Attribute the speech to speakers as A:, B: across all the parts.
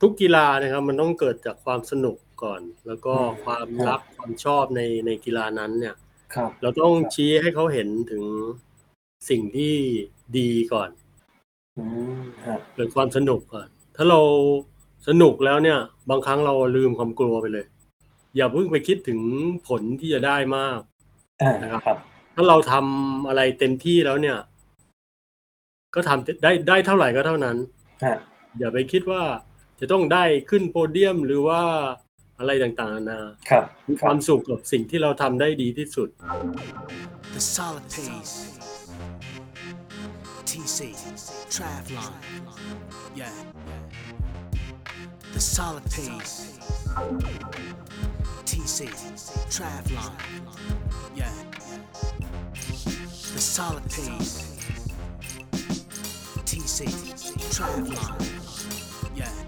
A: ทุกกีฬานะครับ มันต้องเกิดจากความสนุกก่อน แล้วก็
B: อืม
A: ความ
B: ครับ
A: รักความชอบในในกีฬานั้นเนี่ย
B: ครับ
A: เราต้อง
B: ครับ
A: ชี้ให้เขาเห็นถึงสิ่งที่ดีก่อน
B: อืมครับ
A: เกิดความสนุกก่อน ถ้าเราสนุกแล้วเนี่ย บางครั้งเราลืมความกลัวไปเลย อย่าเพิ่งไปคิดถึงผลที่จะได้มาก
B: อ่า
A: นะครับ
B: ครับ
A: ถ้าเราทำอะไรเต็มที่แล้วเนี่ย ก็ทำได้ได้เท่าไหร่ก็เท่านั้น
B: ฮะ
A: อย่าไปคิดว่า จะต้องได้ขึ้นโพเดียมหรือว่าอะไรต่างๆนานา
B: ครับ
A: มี
B: ค
A: ครับวามสุขกับสิ่งที่เราทำได้ดีที่สุด
C: The solid pace. TC. Travlon. Yeah. The solid pace. TC. Travlon. Yeah. The solid pace. TC. Travlon. Yeah.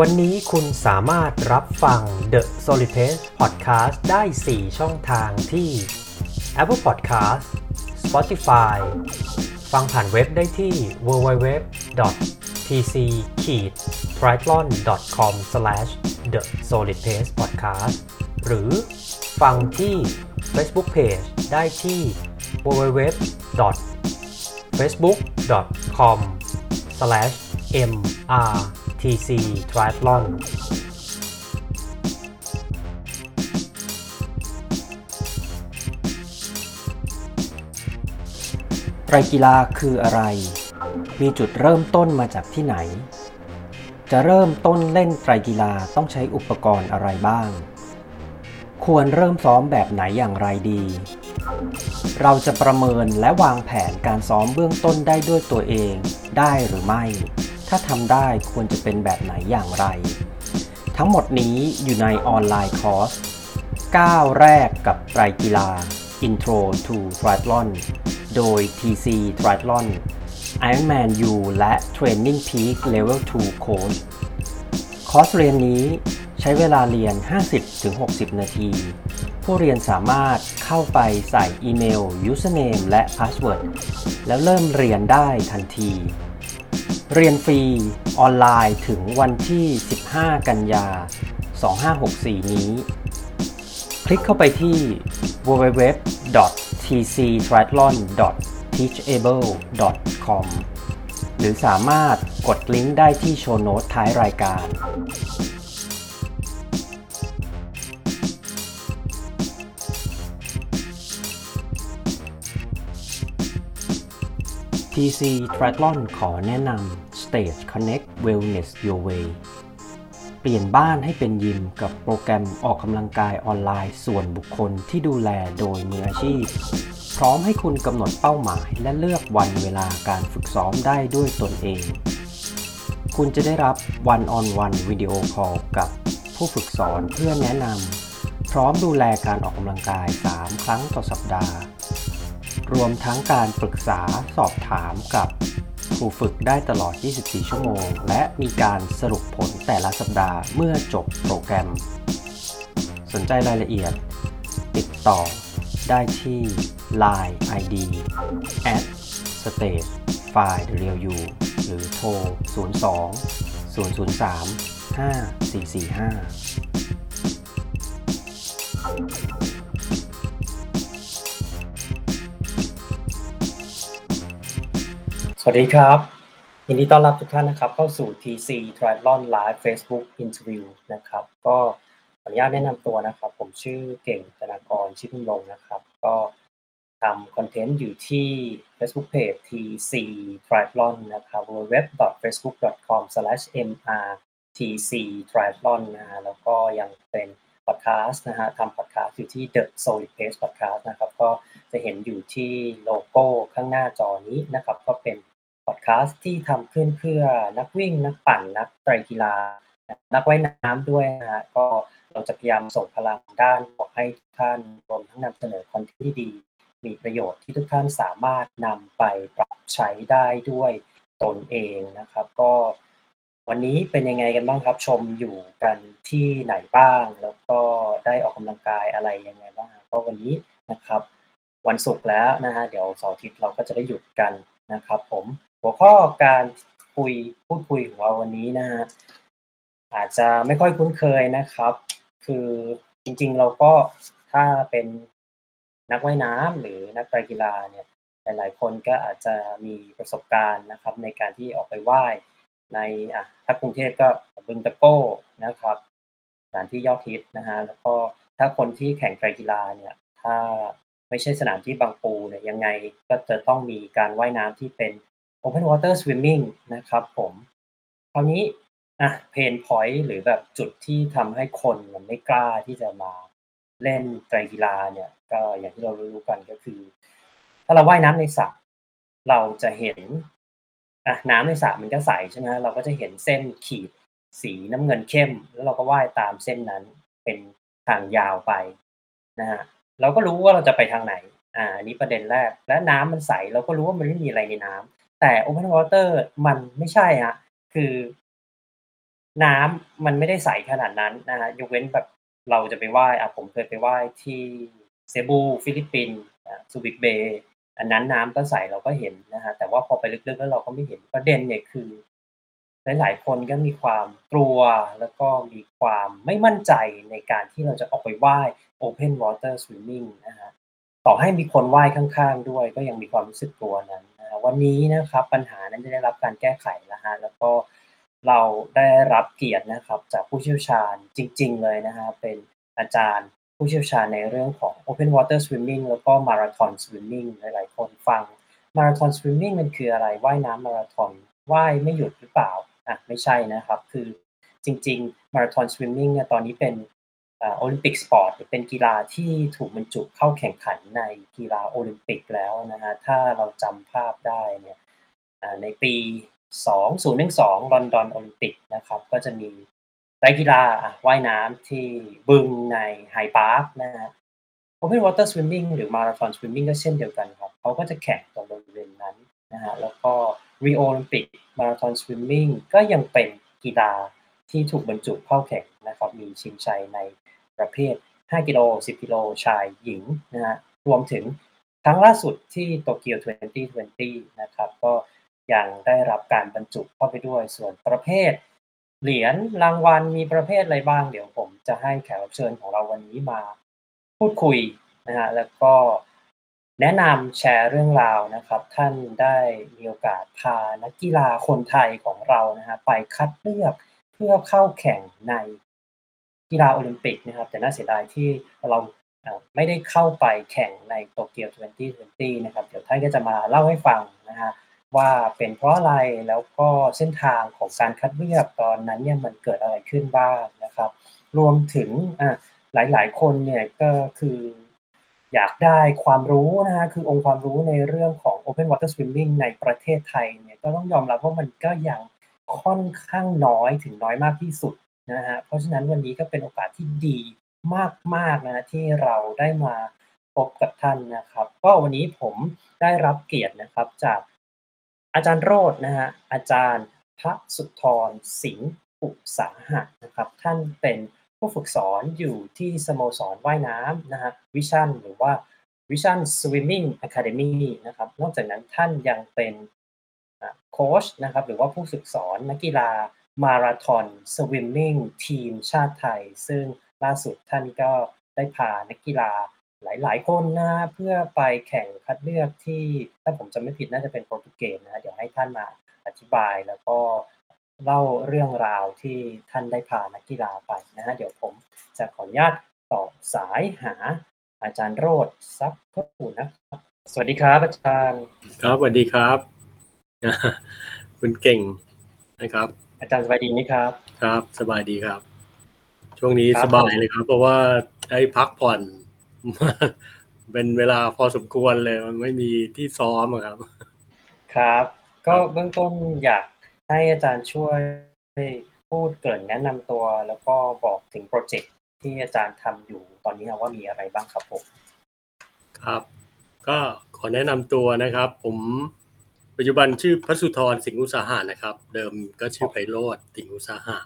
D: วันนี้คุณสามารถรับฟัง The Solid Pace Podcast ได้ 4 ช่องทางที่ Apple Podcast Spotify ฟังผ่านเว็บได้ที่ www.tc-triathlon.com/the solid pace podcast หรือฟังที่ Facebook Page ได้ที่ www.facebook.com/mr TC Triathlon ไตรกีฬาคืออะไร มีจุดเริ่มต้นมาจากที่ไหน จะเริ่มต้นเล่นไตรกีฬาต้องใช้อุปกรณ์อะไรบ้าง ควรเริ่มซ้อมแบบไหนอย่างไรดี เราจะประเมินและวางแผนการซ้อมเบื้องต้นได้ด้วยตัวเองได้หรือไม่ ถ้าทำได้ควรจะเป็นแบบไหนอย่างไร ทั้งหมดนี้อยู่ในออนไลน์คอร์สก้าวแรกกับไตรกีฬา Intro to Triathlon โดย TC Triathlon Ironman U และ Training Peak Level 2 Coach คอร์สเรียนนี้ใช้เวลาเรียน 50-60 นาที ผู้เรียนสามารถเข้าไปใส่อีเมล username และ password แล้วเริ่มเรียนได้ทันที เรียนฟรีออนไลน์ถึงวันที่ 15 กันยา 2564 นี้ คลิกเข้าไปที่ www.tctriathlon.teachable.com หรือสามารถกดลิงก์ได้ที่โชว์โน้ตท้ายรายการ TC Triathlon ขอแนะนำ Stage Connect Wellness Your Way เปลี่ยนบ้านให้เป็นยิมกับโปรแกรมออกกำลังกายออนไลน์ส่วนบุคคลที่ดูแลโดยมืออาชีพ พร้อมให้คุณกำหนดเป้าหมายและเลือกวันเวลาการฝึกซ้อมได้ด้วยตนเอง คุณจะได้รับวันออนวันวิดีโอคอลกับผู้ฝึกสอนเพื่อแนะนำพร้อมดูแลการออกกำลังกาย 3 ครั้งต่อสัปดาห์ รวมทั้งการปรึกษาสอบถามกับ ครูฝึกได้ตลอด 24 ชั่วโมง และมีการสรุปผลแต่ละสัปดาห์เมื่อจบโปรแกรม สนใจรายละเอียด ติดต่อได้ที่ Line ID at stage file real u หรือโทร 02 003 5445
B: สวัสดีครับ ยินดีต้อนรับทุกท่านนะครับ เข้าสู่ TC Triathlon Live Facebook Interview นะครับ ก็ขออนุญาตแนะนำตัวนะครับ ผมชื่อเก่งธนากรชิพุงลงนะครับ ก็ทำคอนเทนต์อยู่ที่ Facebook Page TC Triathlon นะครับ www.facebook.com/mrtctriathlon นะฮะแล้วก็ยังเป็นพอดแคสต์นะฮะทำพอดแคสต์อยู่ที่ The Solid Pace Podcast นะครับ ก็จะเห็นอยู่ที่โลโก้ข้างหน้าจอนี้นะครับ ก็เป็น
D: พอดแคสต์ที่ทำขึ้นเพื่อนักวิ่ง นักปั่น นักไตรกีฬา นักว่ายน้ำด้วยนะฮะก็เราจะพยายามส่งพลังด้านบวกให้ทุกท่านรวมทั้งนำเสนอ content ที่ดี มีประโยชน์ที่ทุกท่านสามารถนำไปปรับใช้ได้ด้วยตนเองนะครับ ก็วันนี้เป็นยังไงกันบ้างครับ ชมอยู่กันที่ไหนบ้าง แล้วก็ได้ออกกำลังกายอะไรยังไงบ้างก็วันนี้นะครับ วันศุกร์แล้วนะฮะเดี๋ยวเสาร์อาทิตย์เราก็จะได้หยุดกันนะครับ ผม หัวข้อการคุยพูดคุยของเราวันนี้นะฮะอาจจะไม่ค่อยคุ้นเคยนะครับ คือจริงๆเราก็ถ้าเป็นนักว่ายน้ำหรือนักกีฬาเนี่ยหลายๆคนก็อาจจะมีประสบการณ์นะครับ ในการที่ออกไปว่ายในอะถ้ากรุงเทพก็บึงตะโก้นะครับสถานที่ยอดฮิตนะฮะแล้วก็ถ้าคนที่แข่งไตรกีฬาเนี่ยถ้าไม่ใช่สนามที่บางปูเนี่ยยังไงก็จะต้องมีการว่ายน้ำที่เป็น Open Water Swimming นะครับผมคราวนี้อะเพนพอยต์หรือแบบจุดที่ทำให้คนมันไม่กล้าที่จะมาเล่นไตรกีฬาเนี่ย ก็อย่างที่เรารู้กันก็คือ ถ้าเราว่ายน้ำในสระเราจะเห็นอะน้ำในสระมันก็ใสใช่ไหมเราก็จะเห็นเส้นขีดสีน้ำเงินเข้ม แล้วเราก็ว่ายตามเส้นนั้นเป็นทางยาวไปนะฮะเราก็รู้ว่าเราจะไปทางไหนอ่าอันนี้ประเด็นแรก และน้ำมันใสเราก็รู้ว่ามันไม่มีอะไรในน้ำ แต่ Open Water มันไม่ใช่ฮะคือน้ำมันไม่ได้ใสขนาดนั้นนะฮะยกเว้นแบบเราจะไปว่ายอะผมเคยไปว่ายที่เซบู ฟิลิปปินส์ซูบิกเบย์อันนั้นน้ำก็ใสเราก็เห็นนะฮะแต่ว่าพอไปลึกๆแล้วเราก็ไม่เห็นประเด็นเนี่ยคือ หลายๆคนก็มีความกลัวแล้วก็มีความไม่มั่นใจในการที่เราจะออกไปว่าย Open Water Swimming นะฮะ ต่อให้มีคนว่ายข้างๆด้วย ก็ยังมีความรู้สึกกลัวนั้นนะวันนี้นะครับปัญหานั้นจะได้รับการแก้ไขนะฮะแล้วก็เราได้รับเกียรตินะครับจากผู้เชี่ยวชาญจริง ๆ เลยนะฮะเป็นอาจารย์ผู้เชี่ยวชาญในเรื่องของ Open Water Swimming แล้วก็ Marathon Swimming หลายๆคนฟัง Marathon Swimming มันคืออะไรว่ายน้ำมาราธอนว่ายไม่หยุดหรือเปล่าอะไม่ใช่นะครับ คือจริง ๆ Marathon Swimming เนี่ยตอนนี้เป็น Olympic Sport เป็นกีฬาที่ถูกบรรจุเข้าแข่งขันในกีฬาโอลิมปิกแล้วนะฮะถ้าเราจำภาพได้เนี่ยในปี 2012ลอนดอนโอลิมปิกนะครับก็จะมีไตรกีฬาว่ายน้ำที่บึงในไฮพาร์คนะฮะ Open Water Swimming หรือ Marathon Swimming ก็เช่นเดียวกันครับเขาก็จะแข่งตรงบริเวณนั้นนะฮะแล้วก็ Rio Olympic Marathon Swimming ก็ยังเป็นกีฬา ที่ถูกบรรจุเข้าแข่งนะครับ มีชิงชัยในประเภท 5 กิโล 10 กิโล ชายหญิงนะฮะ รวมถึงครั้งล่าสุดที่โตเกียว 2020 นะครับ ก็ยังได้รับการบรรจุเข้าไปด้วย ส่วนประเภท เหรียญรางวัลมีประเภทอะไรบ้าง เดี๋ยวผมจะให้แขกรับเชิญของเราวันนี้มาพูดคุยนะฮะ แล้วก็แนะนำแชร์เรื่องราวนะครับ ท่านได้มีโอกาสพานักกีฬาคนไทยของเรานะฮะไปคัดเลือก เพื่อเข้าแข่งในกีฬาโอลิมปิกนะครับ แต่น่าเสียดายที่เราไม่ได้เข้าไปแข่งในโตเกียว 2020 นะครับ เดี๋ยวท่านก็จะมาเล่าให้ฟังนะฮะว่าเป็นเพราะอะไรแล้วก็เส้นทางของการคัดเลือกตอนนั้นเนี่ยมันเกิดอะไรขึ้นบ้างนะครับ รวมถึงอะหลายๆ คนเนี่ยก็คืออยากได้ความรู้นะฮะคือองค์ความรู้ในเรื่องของ Open Water Swimming ในประเทศไทยเนี่ยก็ต้องยอมรับว่ามันก็ยัง ค่อนข้างน้อยถึงน้อยมากที่สุดนะฮะเพราะฉะนั้นวันนี้ก็เป็นโอกาสที่ดีมากๆนะที่เราได้มาพบกับท่านนะครับ ก็วันนี้ผมได้รับเกียรตินะครับจากอาจารย์โรดนะฮะอาจารย์พระสุธรสิงห์อุสาหะนะครับ ท่านเป็นผู้ฝึกสอนอยู่ที่สโมสรว่ายน้ำนะฮะวิชั่นหรือว่า Vision Swimming Academy นะครับนอกจากนั้นท่านยังเป็น โค้ชนะครับหรือว่าผู้ฝึกสอนนักกีฬามาราธอนสวิมมิ่งทีมชาติไทย ซึ่งล่าสุดท่านก็ได้พานักกีฬาหลาย ๆ คนนะเพื่อไปแข่งคัดเลือกที่ถ้าผมจำไม่ผิดน่าจะเป็นโปรตุเกสนะเดี๋ยวให้ท่านมาอธิบายแล้วก็เล่าเรื่องราวที่ท่านได้พานักกีฬาไปนะฮะเดี๋ยวผมจะขออนุญาตต่อสายหาอาจารย์โรดซับพหูนะครับ สวัสดีครับอาจารย์
A: ครับสวัสดีครับ คุณเก่งนะครับ
D: อาจารย์สบายดีไหมครับ
A: ครับ สบายดีครับ ช่วงนี้
D: ครับ
A: สบายเลยครับ เพราะว่าได้พักผ่อนเป็นเวลาพอสมควรเลยมันไม่มีที่ซ้อมอะครับ
D: ครับ ก็เบื้องต้นอยากให้อาจารย์ช่วยพูดเกริ่นแนะนำตัว แล้วก็บอกถึงโปรเจกต์ที่อาจารย์ทำอยู่ตอนนี้ว่ามีอะไรบ้างครับผม
A: ครับ ก็ขอแนะนำตัวนะครับ ผม ปัจจุบันชื่อพระสุธรสิงห์อุตสาหะนะครับ เดิมก็ชื่อไพโรธสิงห์อุตสาหะ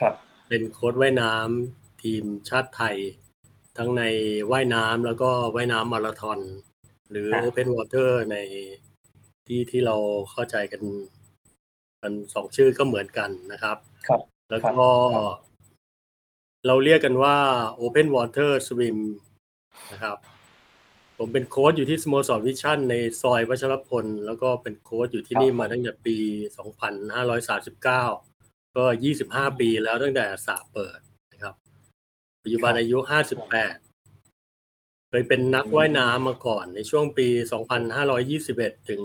D: ครับ
A: เป็นโค้ชว่ายน้ำทีมชาติไทย ทั้งในว่ายน้ำแล้วก็ว่ายน้ำมาราธอนหรือ
D: อ่า
A: Open Water ในที่ที่เราเข้าใจกันกันสองชื่อก็เหมือนกันนะครับ
D: ครับ
A: แล้ว
D: ครับ
A: ก็
D: ครับ
A: เราเรียกกันว่า Open Water Swim นะครับ ผมเป็นโค้ชอยู่ที่สโมสรวิชั่นในซอยวัชรพล แล้วก็เป็นโค้ชอยู่ที่นี่มาตั้งแต่ปี 2539 ก็ 25 ปีแล้วตั้งแต่สาเปิดนะครับ ปัจจุบันอายุ 58 เคยเป็นนักว่ายน้ำมาก่อนในช่วงปี 2521 ถึง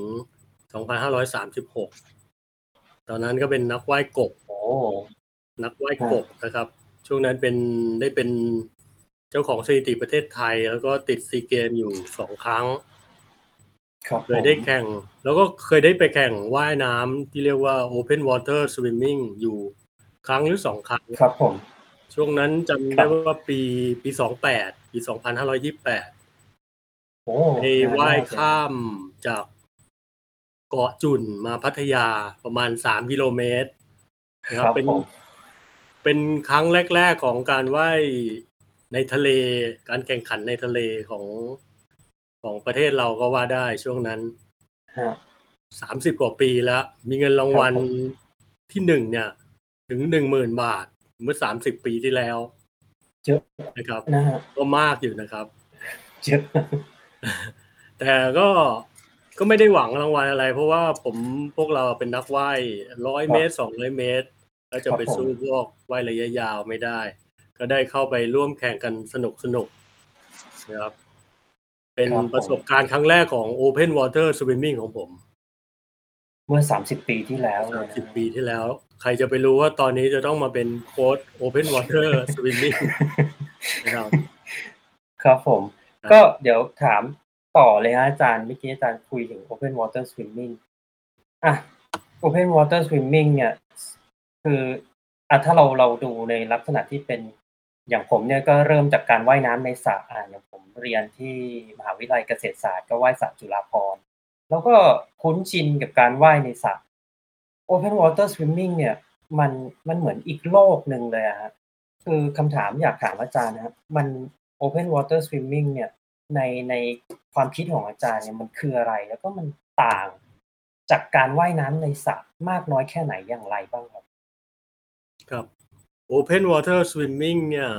A: 2536 ตอนนั้นก็เป็นนักว่ายกบ
D: โอ้
A: นักว่ายกบนะครับ ช่วงนั้นเป็นได้เป็น เจ้าของสถิติประเทศไทย แล้วก็ติดซีเกมอยู่สองครั้ง
D: ครับ
A: เคยได้แข่ง แล้วก็เคยได้ไปแข่งว่ายน้ำที่เรียกว่า Open Water Swimming อยู่ครั้งหรือสองครั้ง
D: ครับผม
A: ช่วงนั้นจำ
D: ครั
A: ได้
D: บ
A: ว่าปีปีสองแปดปีสองพันห้าร้อยี่แปด
D: โอ้
A: ไปว่ายข้ามจากเกาะจุนมาพัทยาประมาณสามกิโลเมตรนะ
D: ค
A: ค
D: รั
A: รั
D: บบ
A: เป็น
D: ผม
A: เป็นครั้งแรก ๆของการว่าย ในทะเลการแข่งขันในทะเลของของประเทศเราก็ว่าได้ช่วงนั้น
D: ฮะ
A: สามสิบกว่าปีแล้ว มีเงินรางวัล
D: ครับผม
A: ที่หนึ่งเนี่ย ถึงหนึ่งหมื่นบาทเมื่อสามสิบปีที่แล้ว
D: เยอะ
A: นะครับ
D: นะฮะ
A: ก็มากอยู่นะครับ
D: เยอะ
A: แต่ก็ก็ไม่ได้หวังรางวัลอะไร เพราะว่าผมพวกเราเป็นนักว่ายร้อยเมตรสองร้อยเมตรก็จะไปสู้พวกว่ายระยะยาวไม่ได้ ก็ได้เข้าไปร่วมแข่งกันสนุกสนุกนะครับ เป็น
D: ครับผม
A: ประสบการณ์ครั้งแรกของ Open Water Swimming ของผม
D: เมื่อสามสิบปีที่แล้วเลยนะ
A: สิบปีที่แล้ว ใครจะไปรู้ว่าตอนนี้จะต้องมาเป็นโค้ช Open Water Swimming นะครับ
D: ครับผม
A: ครับ
D: ก็เดี๋ยวถามต่อเลยฮะอาจารย์เมื่อกี้อาจารย์คุยถึง Open Water Swimming อะ Open Water Swimming เนี่ย คืออะถ้าเราเราดูในลักษณะที่เป็น อย่างผมเนี่ยก็เริ่มจากการว่ายน้ำในสระ อะอย่างผมเรียนที่มหาวิทยาลัยเกษตรศาสตร์ ก็ว่ายสระจุฬาภรณ์ แล้วก็คุ้นชินกับการว่ายในสระ Open Water Swimming เนี่ย มัน มันเหมือนอีกโลกหนึ่งเลยอะฮะคือคำถามอยากถามอาจารย์นะครับ มัน Open Water Swimming เนี่ย ใน ในความคิดของอาจารย์เนี่ย มันคืออะไร แล้วก็มันต่างจากการว่ายน้ำในสระมากน้อยแค่ไหนอย่างไรบ้างครับ
A: ครับ Open Water Swimming เนี่ย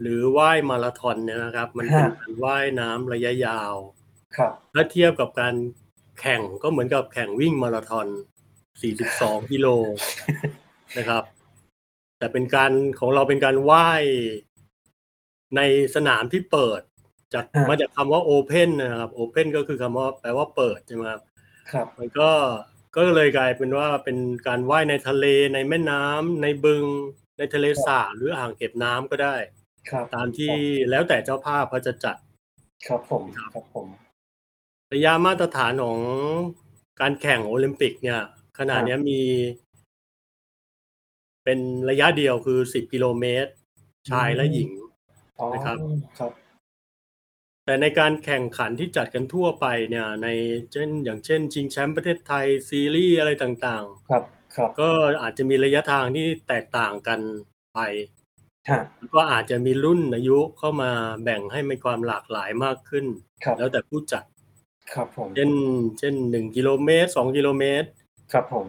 A: หรือว่ายมาราธอนเนี่ยนะครับ มันเป็น
D: ฮะ
A: การว่ายน้ำระยะยาว
D: ครับ
A: ถ้าเทียบกับการแข่งก็เหมือนกับแข่งวิ่งมาราธอน 42 กิโลนะครับ แต่เป็นการของเราเป็นการว่ายในสนามที่เปิด จาก
D: ฮะ
A: มาจากคำว่า Open นะครับ Open ก็คือคำว่าแปลว่าเปิดใช่ไหมครับ
D: ครับ
A: มันก็ก็เลยกลายเป็นว่าเป็นการว่ายในทะเลในแม่น้ำในบึง ในทะเลสาบหรืออ่างเก็บน้ำก็ได้
D: ครับ
A: ตามที่แล้วแต่เจ้าภาพเขาจะจัด
D: ครับผมครับผม
A: ระยะมาตรฐานของการแข่งโอลิมปิกเนี่ย ขนาดเนี้ยมี เป็นระยะเดียวคือ10กิโลเมตร ชายและหญิง
D: อ๋อ
A: นะครับ
D: ครับ
A: แต่ในการแข่งขันที่จัดกันทั่วไปเนี่ย ในเช่นอย่างเช่น ชิงแชมป์ประเทศไทยซีรีส์อะไรต่าง
D: ครับครับ
A: ๆ ก็อาจจะมีระยะทางที่แตกต่างกันไป
D: ฮะ
A: ก็อาจจะมีรุ่นอายุเข้ามาแบ่งให้มีความหลากหลายมากขึ้น
D: ครับ
A: แล้วแต่ผู้จัด
D: ครับผม
A: เช่น เช่นหนึ่งกิโลเมตรสองกิโลเมตร
D: ครับผม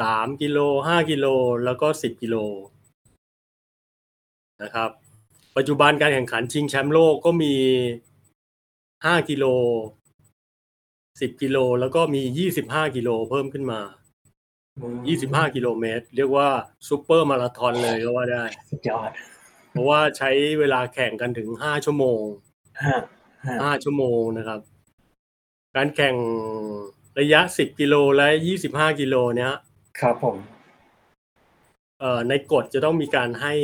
A: สามกิโลห้ากิโลแล้วก็สิบกิโลนะครับ ปัจจุบันการแข่งขันชิงแชมป์โลกก็มีห้ากิโลสิบกิโลแล้วก็มียี่สิบห้ากิโลเพิ่มขึ้นมา
D: อืม
A: ยี่สิบห้ากิโลเมตร เรียกว่าซูเปอร์มาราธอนเลยก็ว่าได้
D: สุดยอด
A: เพราะว่าใช้เวลาแข่งกันถึงห้าชั่วโมง
D: ฮะฮะ
A: ห้าชั่วโมงนะครับ การแข่งระยะสิบกิโลและยี่สิบห้ากิโลเนี้ย
D: ครับผม
A: เอ่อในกฎจะต้องมีการให้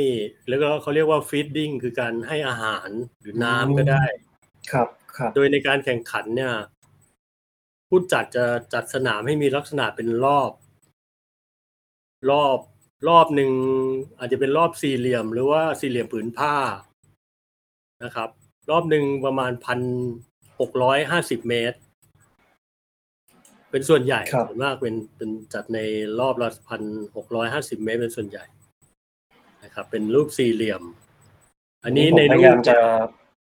A: แล้วก็เขาเรียกว่า feeding คือการให้อาหารหรือน้ำก็ได้
D: ครับครับ
A: โดยในการแข่งขันเนี่ย ผู้จัดจะจัดสนามให้มีลักษณะเป็นรอบ รอบรอบหนึ่งอาจจะเป็นรอบสี่เหลี่ยม หรือว่าสี่เหลี่ยมผืนผ้านะครับ รอบหนึ่งประมาณพันหกร้อยห้าสิบเมตร เป็นส่วนใหญ่
D: ครับ
A: ส่วนมากเป็นเป็นจัดในรอบละพันหกร้อยห้าสิบเมตร เป็นส่วนใหญ่นะครับ เป็นรูปสี่เหลี่ยม อันนี้
D: ผม
A: ใน
D: พ
A: รู
D: ยายาม
A: ป
D: จะ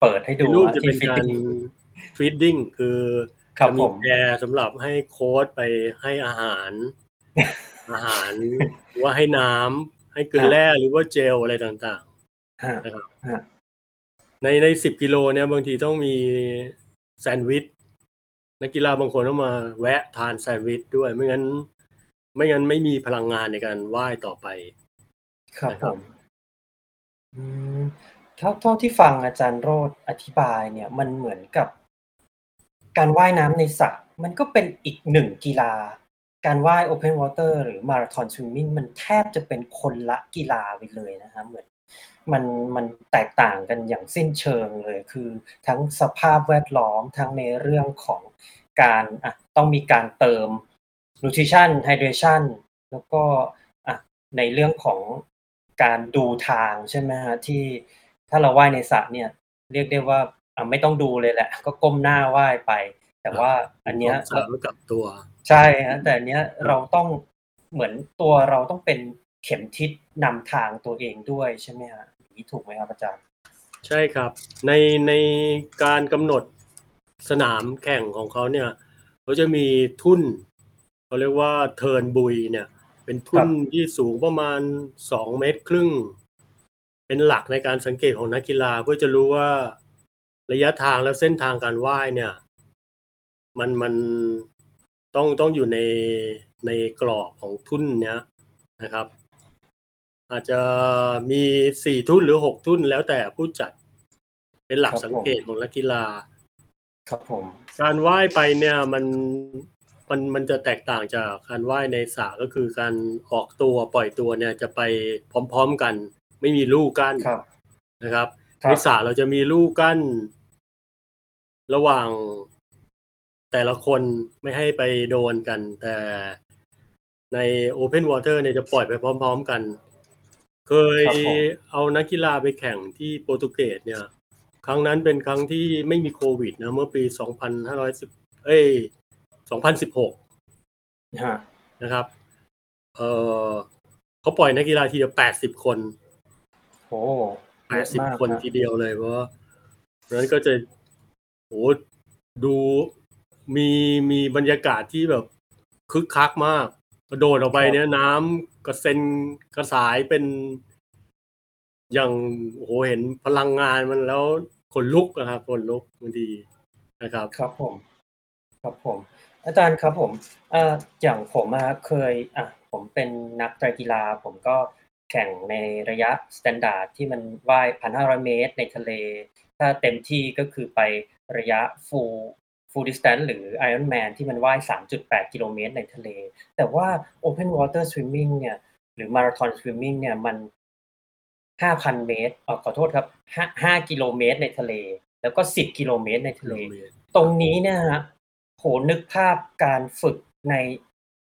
D: เปิดให้ดู
A: ในรูปจะ
D: ที่
A: เป็น
D: ฟิต
A: การ
D: ติ้ง
A: ฟีดดิ้งคือ
D: ครับ
A: จะมี
D: ผม
A: แพรสำหรับให้โค้ดไปให้อาหาร อาหารหรือว่าให้น้ำให้เกลือแร่หรือว่าเจลอะไรต่าง
D: ฮะ
A: ๆนะครับ
D: ฮะ
A: ในในสิบกิโลเนี่ยบางทีต้องมีแซนด์วิชนักกีฬาบางคนต้องมาแวะทานแซนด์วิชด้วยไม่งั้น ไม่งั้นไม่มีพลังงานในการว่ายต่อไป
D: ครับ
A: นะค
D: ผ
A: รับ
D: มอืมเท่าเท่าที่ฟังอาจารย์โรดอธิบายเนี่ย มันเหมือนกับ การว่ายน้ำในสระมันก็เป็นอีกหนึ่งกีฬา การว่าย Open Water หรือมาราธอนสวิมมิ่งมันแทบจะเป็นคนละกีฬาไปเลยนะฮะเหมือนมันมันแตกต่างกันอย่างสิ้นเชิงเลย คือทั้งสภาพแวดล้อมทั้งในเรื่องของการอะต้องมีการเติม nutrition hydration แล้วก็อะในเรื่องของการดูทางใช่ไหมฮะที่ถ้าเราว่ายในสระเนี่ย เรียกได้ว่าอะไม่ต้องดูเลยแหละ ก็ก้มหน้าว่ายไป แต่ว่าอันเนี้ย
A: กับตัว
D: ใช่ฮะแต่อันเนี้ยเราต้องเหมือนตัวเราต้องเป็นเข็มทิศนำทางตัวเองด้วยใช่ไหมฮะอย่างนี้ถูกไหมครับอาจารย์
A: ใช่ครับ ในในการกำหนดสนามแข่งของเขาเนี่ยเขาจะมีทุ่นเขาเรียกว่าเทิร์นบุยเนี่ย เป็นทุ่นที่สูงประมาณสองเมตรครึ่ง เป็นหลักในการสังเกตของนักกีฬาเพื่อจะรู้ว่าระยะทางและเส้นทางการว่ายเนี่ย มันมัน ต้องต้องอยู่ในในกรอบของทุ่นเนี้ยนะครับ อาจจะมีสี่ทุ่นหรือหกทุ่นแล้วแต่ผู้จัด เป็นหลัก
D: ครับผม
A: สังเกตของนักกีฬา
D: ครับผม
A: การว่ายไปเนี่ยมันมันมันจะแตกต่างจากการว่ายในสระก็คือการออกตัวปล่อยตัวเนี่ยจะไปพร้อมๆกัน ไม่มีลู่กั้น
D: ครับ
A: นะครับ
D: ครั
A: ใน
D: บ
A: สระเราจะมีลู่กั้น ระหว่าง แต่ละคนไม่ให้ไปโดนกัน แต่ใน Open Water เนี่ยจะปล่อยไปพร้อม ๆกัน เคย
D: ครับผม
A: เอานักกีฬาไปแข่งที่โปรตุเกสเนี่ย ครั้งนั้นเป็นครั้งที่ไม่มีโควิดนะ เมื่อปี2510เอ้ย2016
D: ฮะ
A: นะครับ เออเขาปล่อยนักกีฬาทีเดียว80คน
D: โอ้
A: แป
D: เย
A: ด
D: อะ
A: สิบ
D: มาก
A: คน
D: นะ
A: ทีเดียวเลยเพราะว่าเพราะฉะนั้นก็จะโหดู มีมีบรรยากาศที่แบบคึกคักมาก กระโดดออกไปเนี่ยน้ำกระเซ็นกระสายเป็นอย่างโอ้โหเห็นพลังงานมันแล้วขนลุกนะครับขนลุกบางทีนะครับ
D: ครับผม ครับผม อาจารย์ครับผมเอ่ออย่างผมอะเคยอะผมเป็นนักไตรกีฬา ผมก็แข่งในระยะ standard ที่มันว่ายพันห้าร้อยเมตร ในทะเล ถ้าเต็มที่ก็คือไประยะ full full distance หรือ Ironman ที่มันว่าย 3.8 กิโลเมตรในทะเล แต่ว่า Open Water Swimming เนี่ย หรือ Marathon Swimming เนี่ยมัน 5,000 เมตรเอ่อขอโทษครับ5 5กิโลเมตรในทะเล แล้วก็ 10 กิโลเมตรในทะเล ตรงนี้เนี่ยฮะโหนึกภาพการฝึกใน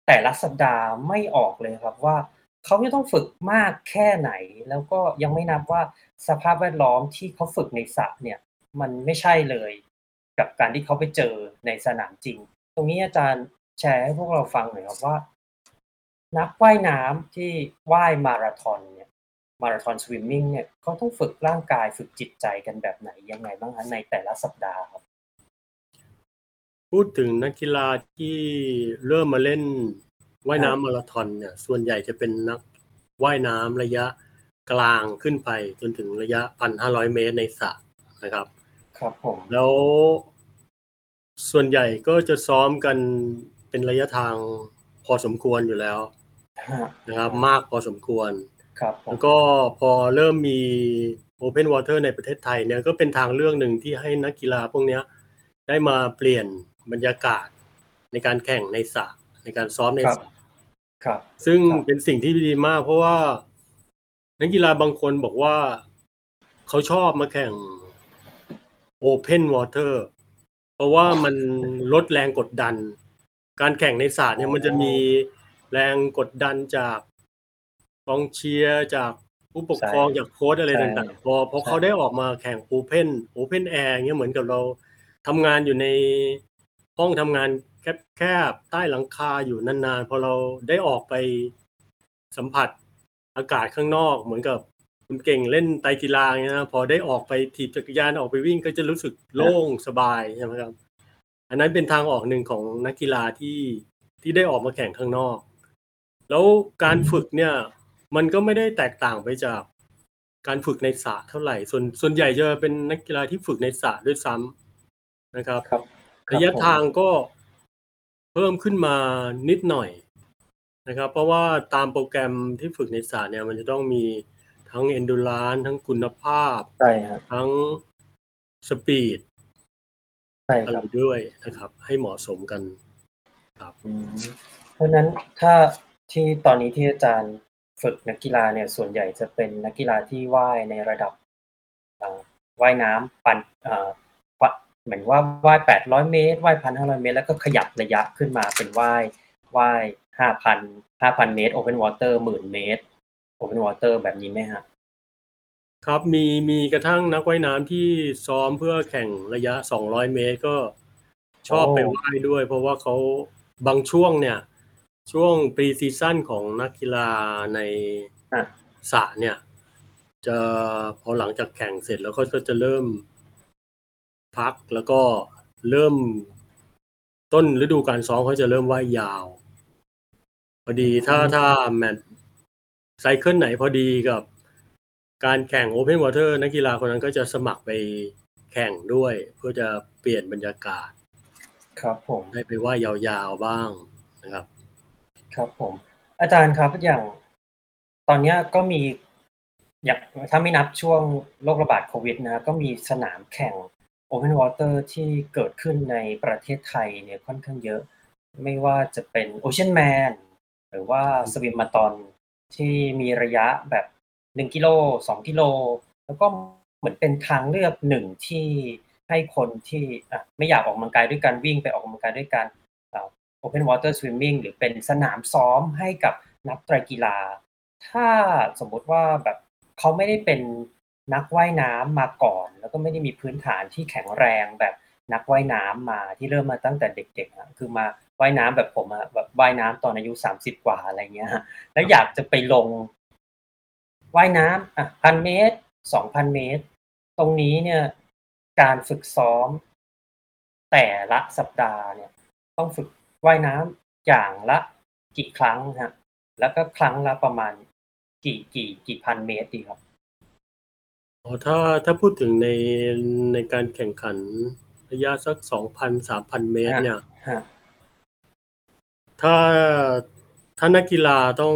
D: แต่ละสัปดาห์ไม่ออกเลยครับว่าเขาจะต้องฝึกมากแค่ไหน แล้วก็ยังไม่นับว่าสภาพแวดล้อมที่เขาฝึกในสระเนี่ย มันไม่ใช่เลย กับการที่เขาไปเจอในสนามจริง ตรงนี้อาจารย์แชร์ให้พวกเราฟังหน่อยครับว่า นักว่ายน้ำที่ว่ายมาราธอนเนี่ยมาราธอนสวิมมิ่งเนี่ยเขาต้องฝึกร่างกายฝึกจิตใจกันแบบไหนยังไงบ้างคะในแต่ละสัปดาห์ครับ
A: พูดถึงนักกีฬาที่เริ่มมาเล่นว่ายน้ำมาราธอนเนี่ย ส่วนใหญ่จะเป็นนักว่ายน้ำระยะกลางขึ้นไปจนถึงระยะพันห้าร้อยเมตรในสระนะครับ
D: ครับผม
A: แล้วส่วนใหญ่ก็จะซ้อมกันเป็นระยะทางพอสมควรอยู่แล้ว
D: ฮะ
A: นะครับ มากพอสมควร
D: ครับผม
A: แล้วก็พอเริ่มมี Open Water ในประเทศไทยเนี่ยก็เป็นทางเลือกหนึ่งที่ให้นักกีฬาพวกเนี้ยได้มาเปลี่ยนบรรยากาศในการแข่งในสระในการซ้อมใน
D: ครับ
A: สระ
D: ครับ
A: ซึ่ง
D: ครับ
A: เป็นสิ่งที่ดีมาก เพราะว่านักกีฬาบางคนบอกว่าเขาชอบมาแข่ง Open Water เพราะว่ามันลดแรงกดดัน การแข่งในศาสตร์เนี่ยมันจะมีแรงกดดันจากกองเชียร์จากผู้ปกครองจากโค้ชอะไร
D: ใช่
A: ต่างๆพอพอ
D: ใช่
A: เขาได้ออกมาแข่งโอเพนโอเพนแอร์เงี้ยเหมือนกับเราทำงานอยู่ในห้องทำงานแคบๆใต้หลังคาอยู่นานๆ พอเราได้ออกไปสัมผัสอากาศข้างนอกเหมือนกับ คุณเก่งเล่นไตรกีฬาเงี้ยนะพอได้ออกไปถีบจักรยานออกไปวิ่งก็จะรู้สึกโล่งสบายใช่ไหมครับ อันนั้นเป็นทางออกหนึ่งของนักกีฬาที่ที่ได้ออกมาแข่งข้างนอก แล้วการฝึกเนี่ย มันก็ไม่ได้แตกต่างไปจากการฝึกในสระเท่าไหร่ ส่วนส่วนใหญ่จะเป็นนักกีฬาที่ฝึกในสระด้วยซ้ำนะครับ
D: ครับ
A: ระยะ
D: ผม
A: ทางก็เพิ่มขึ้นมานิดหน่อยนะครับ เพราะว่าตามโปรแกรมที่ฝึกในสระเนี่ย มันจะต้องมี ทั้ง endurance ทั้งคุณภาพ
D: ใช่ครับ
A: ทั้งสปีด
D: ใช่
A: อะ
D: ค
A: ไร
D: รับ
A: ด้วยนะครับ ให้เหมาะสมกัน
D: อืมเพราะฉะนั้นถ้าที่ตอนนี้ที่อาจารย์ฝึกนักกีฬาเนี่ย ส่วนใหญ่จะเป็นนักกีฬาที่ว่ายในระดับอ่าว่ายน้ำปันอ่าปะเหมือนว่าว่ายแปดร้อยเมตรว่ายพันห้าร้อยเมตร แล้วก็ขยับระยะขึ้นมาเป็นว่ายว่ายห้าพันห้าพันเมตร open water หมื่นเมตร open water แบบนี้ไหมฮะ
A: ครับมีมีกระทั่งนักว่ายน้ำที่ซ้อมเพื่อแข่งระยะ 200 เมตรก็ชอบ
D: โอ้
A: ไปว่ายด้วย เพราะว่าเขาบางช่วงเนี่ย ช่วง pre-season ของนักกีฬาใน
D: อะ
A: สระเนี่ย จะพอหลังจากแข่งเสร็จแล้วก็จะเริ่มพักแล้วก็เริ่มต้นฤดูการซ้อมเขาจะเริ่มว่ายยาว พอดีถ้าถ้าแมตช์ cycle ไหนพอดีกับการแข่ง open water นักกีฬาคนนั้นก็จะสมัครไปแข่งด้วย เพื่อจะเปลี่ยนบรรยากาศ
D: ครับผม
A: ได้ไปว่ายาวๆบ้างนะครับ
D: ครับผม อาจารย์ครับอย่างตอนเนี้ยก็มีอย่างถ้าไม่นับช่วงโรคระบาดโควิดนะก็มีสนามแข่ง Open Water ที่เกิดขึ้นในประเทศไทยเนี่ยค่อนข้างเยอะ ไม่ว่าจะเป็น Ocean Man หรือว่าสวิมมาตอน ที่มีระยะแบบหนึ่งกิโลสองกิโล แล้วก็เหมือนเป็นทางเลือกหนึ่งที่ให้คนที่ไม่อยากออกกำลังกายด้วยการวิ่งไปออกกำลังกายด้วยกัน Open Water Swimming หรือเป็นสนามซ้อมให้กับนักไตรกีฬา ถ้าสมมติว่าแบบเขาไม่ได้เป็นนักว่ายน้ำมาก่อน แล้วก็ไม่ได้มีพื้นฐานที่แข็งแรงแบบนักว่ายน้ำมาที่เริ่มมาตั้งแต่เด็กๆคือมา ว่ายน้ำแบบผมอะแบบว่ายน้ำตอนอายุสามสิบกว่าอะไรเงี้ยฮะแล้วอยากจะไปลงว่ายน้ำอะพันเมตรสองพันเมตร ตรงนี้เนี่ย การฝึกซ้อม แต่ละสัปดาห์เนี่ย ต้องฝึกว่ายน้ำอย่างละกี่ครั้งฮะ แล้วก็ครั้งละประมาณกี่กี่กี่พันเมตรดีครับ
A: อ๋อถ้าถ้าพูดถึงในในการแข่งขันระยะสักสองพันสามพันเมตร
D: ฮะ
A: เนี่ย
D: ฮะ
A: ถ้าถ้านักกีฬาต้อง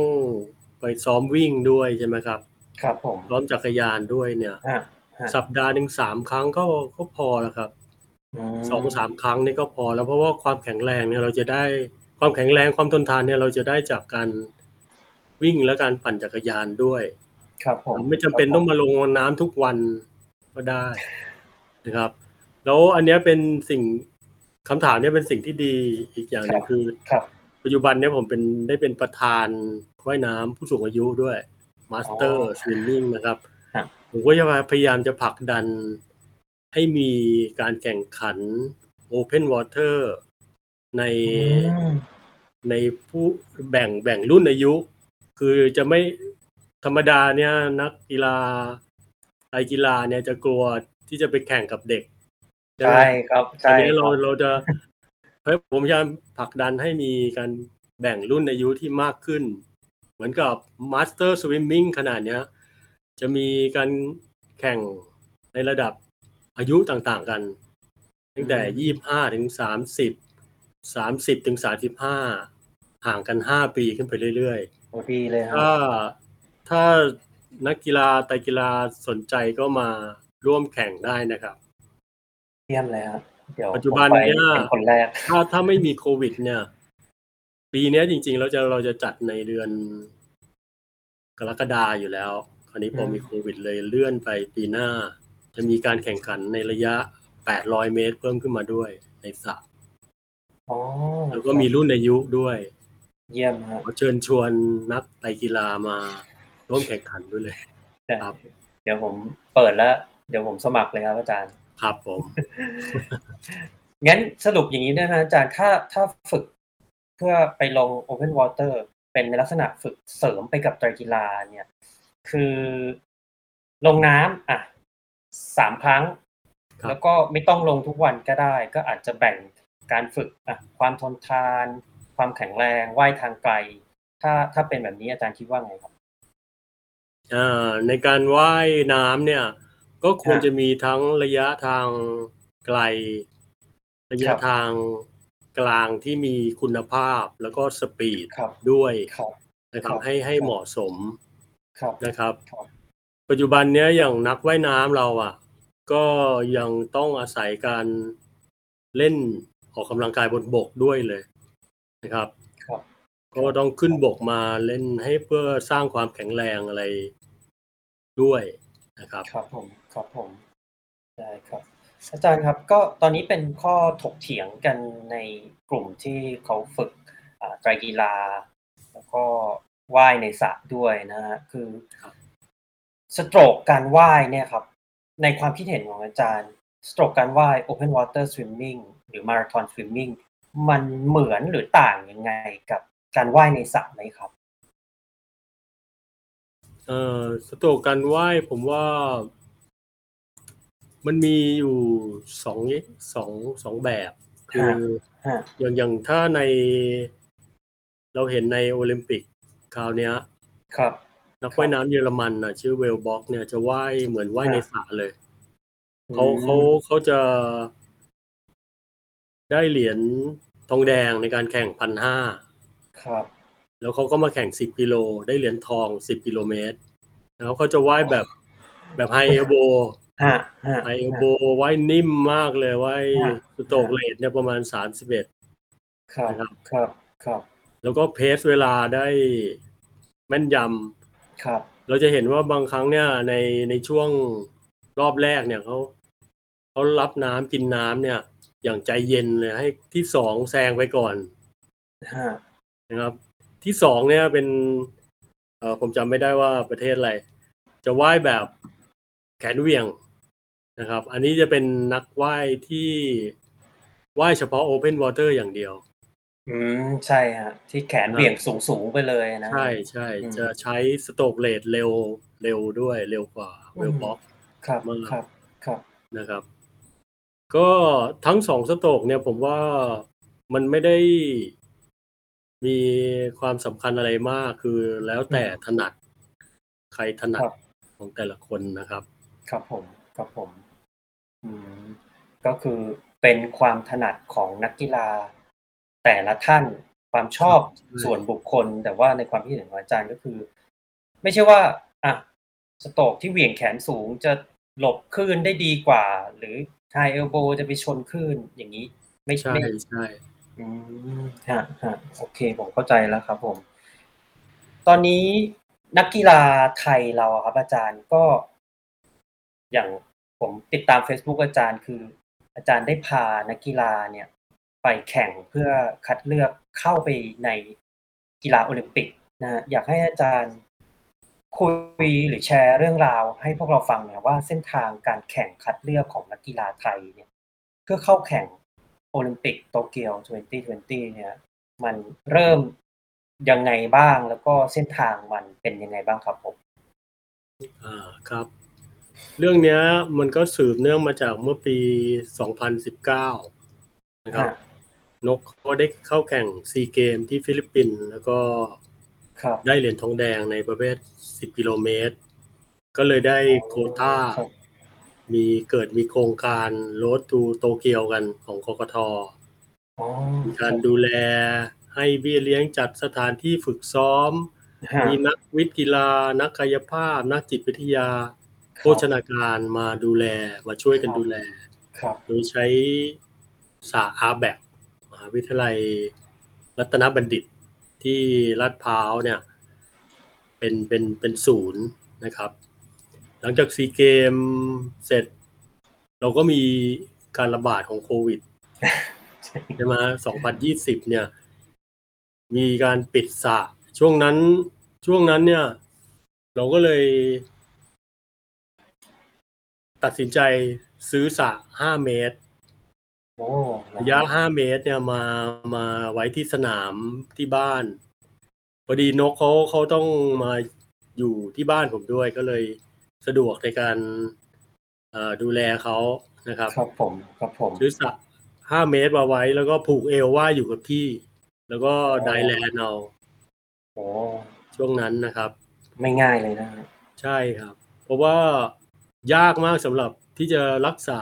A: ไปซ้อมวิ่งด้วยใช่ไหมครับ
D: ครับผม
A: ซ้อมจักรยานด้วยเนี่ย
D: ฮะฮะ
A: สัปดาห์หนึ่งสามครั้งก็ก็พอแล้วครับ
D: ม
A: สองสามครั้งนี่ก็พอแล้วเพราะว่าความแข็งแรงเนี่ยเราจะได้ความแข็งแรงความทนทานเนี่ยเราจะได้จากการวิ่งและการปั่นจักรยานด้วย
D: ครับผม
A: ไม่จำเป็นต้องมาลงน้ำทุกวันก็ได้นะครับ แล้วอันเนี้ยเป็นสิ่งคำถามเนี้ยเป็นสิ่งที่ดีอีกอย่างหนึงคือ
D: ครับ
A: ปัจจุบันเนี้ยผมเป็นได้เป็นประธานว่ายน้ำผู้สูงอายุด้วย Master Swimming นะครับ
D: ฮะ
A: ผมก็จะพยายามจะผลักดันให้มีการแข่งขัน Open Water ใน
D: อืม
A: ในผู้แบ่งแบ่งรุ่นอายุ คือจะไม่ธรรมดาเนี่ยนักกีฬาไตรกีฬาเนี่ยจะกลัวที่จะไปแข่งกับเด็กไหม
D: ใช่ครับ
A: อั
D: ใช่
A: ครับอัน
D: นี้
A: เราเราจะ เฮ้ยผมพยายามผลักดันให้มีการแบ่งรุ่นอายุที่มากขึ้น เหมือนกับ Master Swimming ขนาดเนี้ย จะมีการแข่งในระดับอายุต่างๆกัน ตั้งแต่ยี่สิบห้าถึงสามสิบสามสิบถึงสามสิบห้าห่างกันห้าปีขึ้นไปเรื่อย
D: โอ้ดีเลย
A: ๆ
D: ครั
A: ถ้า
D: บ
A: ถ้านักกีฬาไตรกีฬาสนใจก็มาร่วมแข่งได้นะครับ
D: เยี่ยมเลยครับ เดี๋ยว
A: ปัจจุบัน
D: ผมไป
A: เนี่ย
D: เป็นคนแรก
A: ถ้าถ้าไม่มีโควิด เนี่ย ปีเนี้ยจริง ๆ เราจะเราจะจัดในเดือน กรกฎาอยู่แล้ว คราวนี้พอ
D: อืม
A: มีโควิดเลยเลื่อนไปปีหน้า จะมีการแข่งขันในระยะ 800 เมตรเพิ่มขึ้นมาด้วยในสระ
D: อ๋อ
A: แล้วก็มีรุ่นอายุด้วย
D: เยี่ยมฮะ
A: ขอเชิญชวนนักไตรกีฬามาร่วมแข่งขันด้วยเลยครับ
D: เดี๋ยวผมเปิดแล้ว เดี๋ยวผมสมัครเลยครับอาจารย์
A: ครับผม
D: งั้นสรุปอย่างนี้ได้ไหมอาจารย์ถ้าถ้าฝึกเพื่อไปลง Open Water เป็นในลักษณะฝึกเสริมไปกับไตรกีฬาเนี่ย คือลงน้ำอะสามครั้ง
A: ครับ
D: แล้วก็ไม่ต้องลงทุกวันก็ได้ ก็อาจจะแบ่งการฝึกอะความทนทาน ความแข็งแรงว่ายทางไกล ถ้าถ้าเป็นแบบนี้อาจารย์คิดว่าไงครับ
A: อ่าในการว่ายน้ำเนี่ย ก็ควร
D: ฮะ
A: จะมีทั้งระยะทางไกล ระยะ
D: ครับ
A: ทางกลางที่มีคุณภาพแล้วก็สปีด
D: ครับ
A: ด้วย
D: ครับ
A: นะครั
D: ครับบ
A: ให้ให้เหมาะสม
D: ครับ
A: นะครับ
D: ครับ
A: ปัจจุบันเนี้ยอย่างนักว่ายน้ำเราอะ ก็ยังต้องอาศัยการเล่นออกกำลังกายบนบกด้วยเลยนะครับ
D: ครับ
A: ก็ต้องขึ้นบกมาเล่นให้เพื่อสร้างความแข็งแรงอะไรด้วยนะครับ
D: ครับผม ครับผม ได้ครับ อาจารย์ครับ ก็ตอนนี้เป็นข้อถกเถียงกันในกลุ่มที่เขาฝึกอ่าไตรกีฬา แล้วก็ว่ายในสระด้วยนะฮะคือสโตรกการว่ายเนี่ยครับ ในความคิดเห็นของอาจารย์ สโตรกการว่าย Open Water Swimming หรือ Marathon Swimming มันเหมือนหรือต่างยังไงกับการว่ายในสระไหมครับ
A: เอ่อสโตรกการว่ายผมว่า มันมีอยู่สองสองสองแบบ คือ
D: ฮะ
A: อย่างอย่างถ้าใน เราเห็นในโอลิมปิกคราวเนี้ย
D: ครับ
A: นักว่ายน้ำเยอรมันน่ะชื่อเวลบ็อกเนี่ยจะว่ายเหมือนว่ายในสระเลยเขา
D: อืม
A: เขาเขาจะ ได้เหรียญทองแดงในการแข่งพันห้า
D: ครับ
A: แล้วเขาก็มาแข่งสิบกิโล ได้เหรียญทองสิบกิโลเมตร แล้วเขาจะว่ายแบบแบบไฮเอลโบ
D: ฮะฮะ
A: ไฮเอลโบว่ายนิ่มมากเลยว่าย
D: ฮะ
A: สโตรกเลทเนี่ยประมาณสามสิบเอ็ด
D: ครับ
A: นะครับ
D: ครับครับ
A: แล้วก็เพสเวลาได้แม่นยำ
D: ครับ
A: เราจะเห็นว่าบางครั้งเนี่ยในในช่วงรอบแรกเนี่ยเขาเขารับน้ำกินน้ำเนี่ย อย่างใจเย็นเลยให้ที่สองแซงไปก่อน
D: ฮะ
A: นะครับ ที่สองเนี่ยเป็นเออผมจำไม่ได้ว่าประเทศอะไร จะว่ายแบบแขนเหวี่ยง นะครับ อันนี้จะเป็นนักว่ายที่ว่ายเฉพาะ Open Water อย่างเดียว
D: อืมใช่ฮะที่แขนเบี่ยงสูงสูงๆไปเลยนะ
A: ใช่ใช่
D: อืม
A: จะใช้สโตรกเลทเร็วเร็วด้วยเร็วกว่าเวลบ็อก
D: ครับ
A: มาก
D: ครับครับ
A: นะครับ ก็ทั้งสองสโตรกเนี่ยผมว่ามันไม่ได้มีความสำคัญอะไรมากคือแล้วแต่ถนัด ใครถนัด
D: ครับ
A: ของแต่ละคนนะครับ
D: ครับผมครับผม อืม ก็คือเป็นความถนัดของนักกีฬาแต่ละท่าน ความชอบ
A: ใช่
D: ส่วนบุคคล แต่ว่าในความคิดเห็นของอาจารย์ ก็คือ ไม่ใช่ว่าอะสโตรกที่เหวี่ยงแขนสูงจะหลบคลื่นได้ดีกว่า หรือไฮเอลโบจะไปชนคลื่น อย่างนี้ ไม่
A: ใช่
D: ไม่
A: ใช่
D: อืมฮะฮะโอเค ผมเข้าใจแล้วครับผม ตอนนี้นักกีฬาไทยเราอะครับอาจารย์ ก็ อย่าง ผมติดตาม Facebook อาจารย์คือ อาจารย์ได้พานักกีฬาเนี่ย ไปแข่งเพื่อคัดเลือกเข้าไปในกีฬาโอลิมปิกนะฮะอยากให้อาจารย์คุยหรือแชร์เรื่องราวให้พวกเราฟังหน่อยว่าเส้นทางการแข่งคัดเลือกของนักกีฬาไทยเนี่ย เพื่อเข้าแข่งโอลิมปิกโตเกียว 2020 เนี่ย มันเริ่มยังไงบ้างแล้วก็เส้นทางมันเป็นยังไงบ้างครับผม
A: อ่าครับ เรื่องเนี้ยมันก็สืบเนื่องมาจากเมื่อปี 2019 นะครับ
D: ฮะ
A: นกก็ได้เข้าแข่งซีเกมส์ที่ฟิลิปปินส์แล้วก็
D: ครับ
A: ได้เหรียญทองแดงในประเภท 10 กิโลเมตร ก็เลยได้โควต้า
D: ครับ
A: มีเกิดมีโครงการโรดทูโตเกียวกันของกกท
D: อ๋อ
A: มีการดูแลให้เบี้ยเลี้ยงจัดสถานที่ฝึกซ้อม
D: ฮะ
A: มีนักวิทย์กีฬา นักกายภาพ นักจิตวิทยา โภชนาการมาดูแลมาช่วยกันดูแล
D: ครับ
A: โดยใช้สาอาแบกมหาวิทยาลัยรัตนบัณฑิตที่ลาดพร้าวเนี่ย เป็นเป็นเป็นศูนย์นะครับ หลังจากซีเกมเสร็จ เราก็มีการระบาดของโควิดใช่ไหมสองพันยี่สิบเนี่ย มีการปิดสระช่วงนั้นช่วงนั้นเนี่ย เราก็เลย ตัดสินใจซื้อสระห้าเมตร
D: โอ้
A: ระยะห้าเมตร เนี่ยมามาไว้ที่สนามที่บ้านพอดีนกเขาเขาต้องมาอยู่ที่บ้านผมด้วยก็เลยสะดวกในการเอ่อดูแลเขานะครับ
D: ครับผมครับผม
A: ซื้อสระห้าเมตรมาไว้ แล้วก็ผูกเอวว่ายอยู่กับที่ แล้วก็ไดแลนเอา
D: โอ้
A: ช่วงนั้นนะครับ
D: ไม่ง่ายเลยนะฮะ
A: ใช่ครับ เพราะว่า ยากมากสำหรับที่จะรักษา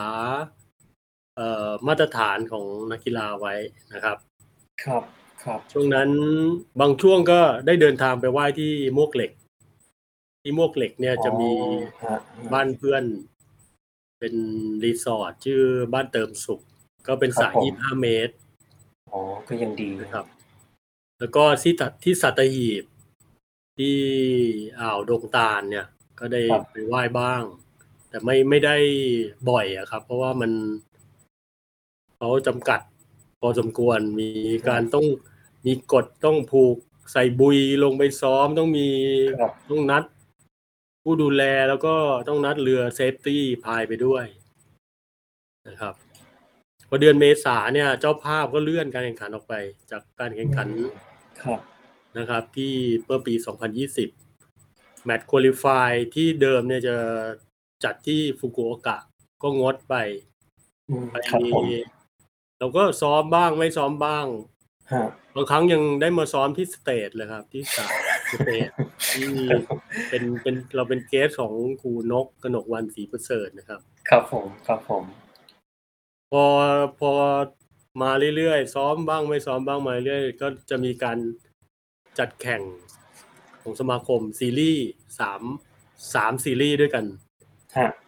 A: เอ่อมาตรฐานของนักกีฬาไว้นะครับ
D: ครับครับ
A: ช่วงนั้นบางช่วงก็ได้เดินทางไปไหว้ที่มวกเหล็ก ที่มวกเหล็กเนี่ยจะมี
D: อ๋อฮะ
A: บ้านเพื่อน เป็นรีสอร์ทชื่อบ้านเติมสุข ก็เป็นสระยี่ห้าเมตร
D: อ๋อก็ยังดี
A: นะครับ แล้วก็ที่ตัดที่สัตหีบ ที่อ่าวดงตาลเนี่ย ก็ได้ไปไหว้บ้าง แต่ไม่ไม่ได้บ่อยอะครับ เพราะว่ามันเขาจำกัดพอสมควรมีการต้องมีกฎต้องผูกใส่บุยลงไปซ้อมต้องมี
D: ครับ
A: ต้องนัด ผู้ดูแลแล้วก็ต้องนัดเรือเซฟตี้พายไปด้วยนะครับพอเดือนเมษาเนี่ย เจ้าภาพก็เลื่อนการแข่งขันออกไป จากการแข่งขัน
D: ครับ
A: นะครับ ที่เมื่อปี 2020 แมตช์ qualify ที่เดิมเนี่ยจะ จัดที่ฟุกุโอกะ ก็งดไป
D: อืม
A: ไป
D: ครับผม
A: เราก็ซ้อมบ้างไม่ซ้อมบ้าง
D: ฮะ
A: บางครั้งยังได้มาซ้อมที่สเตจเลยครับ ที่สามสเตจที่เป็นเป็นเราเป็น guest ของครูนกกนกวันศรีประเสริฐนะครับ
D: ครับผมครับผม
A: พอพอมาเรื่อยๆซ้อมบ้างไม่ซ้อมบ้างมาเรื่อยๆก็จะมีการจัดแข่งของสมาคมซีรีส์สามสามซีรีส์ด้วยกัน
D: ฮะ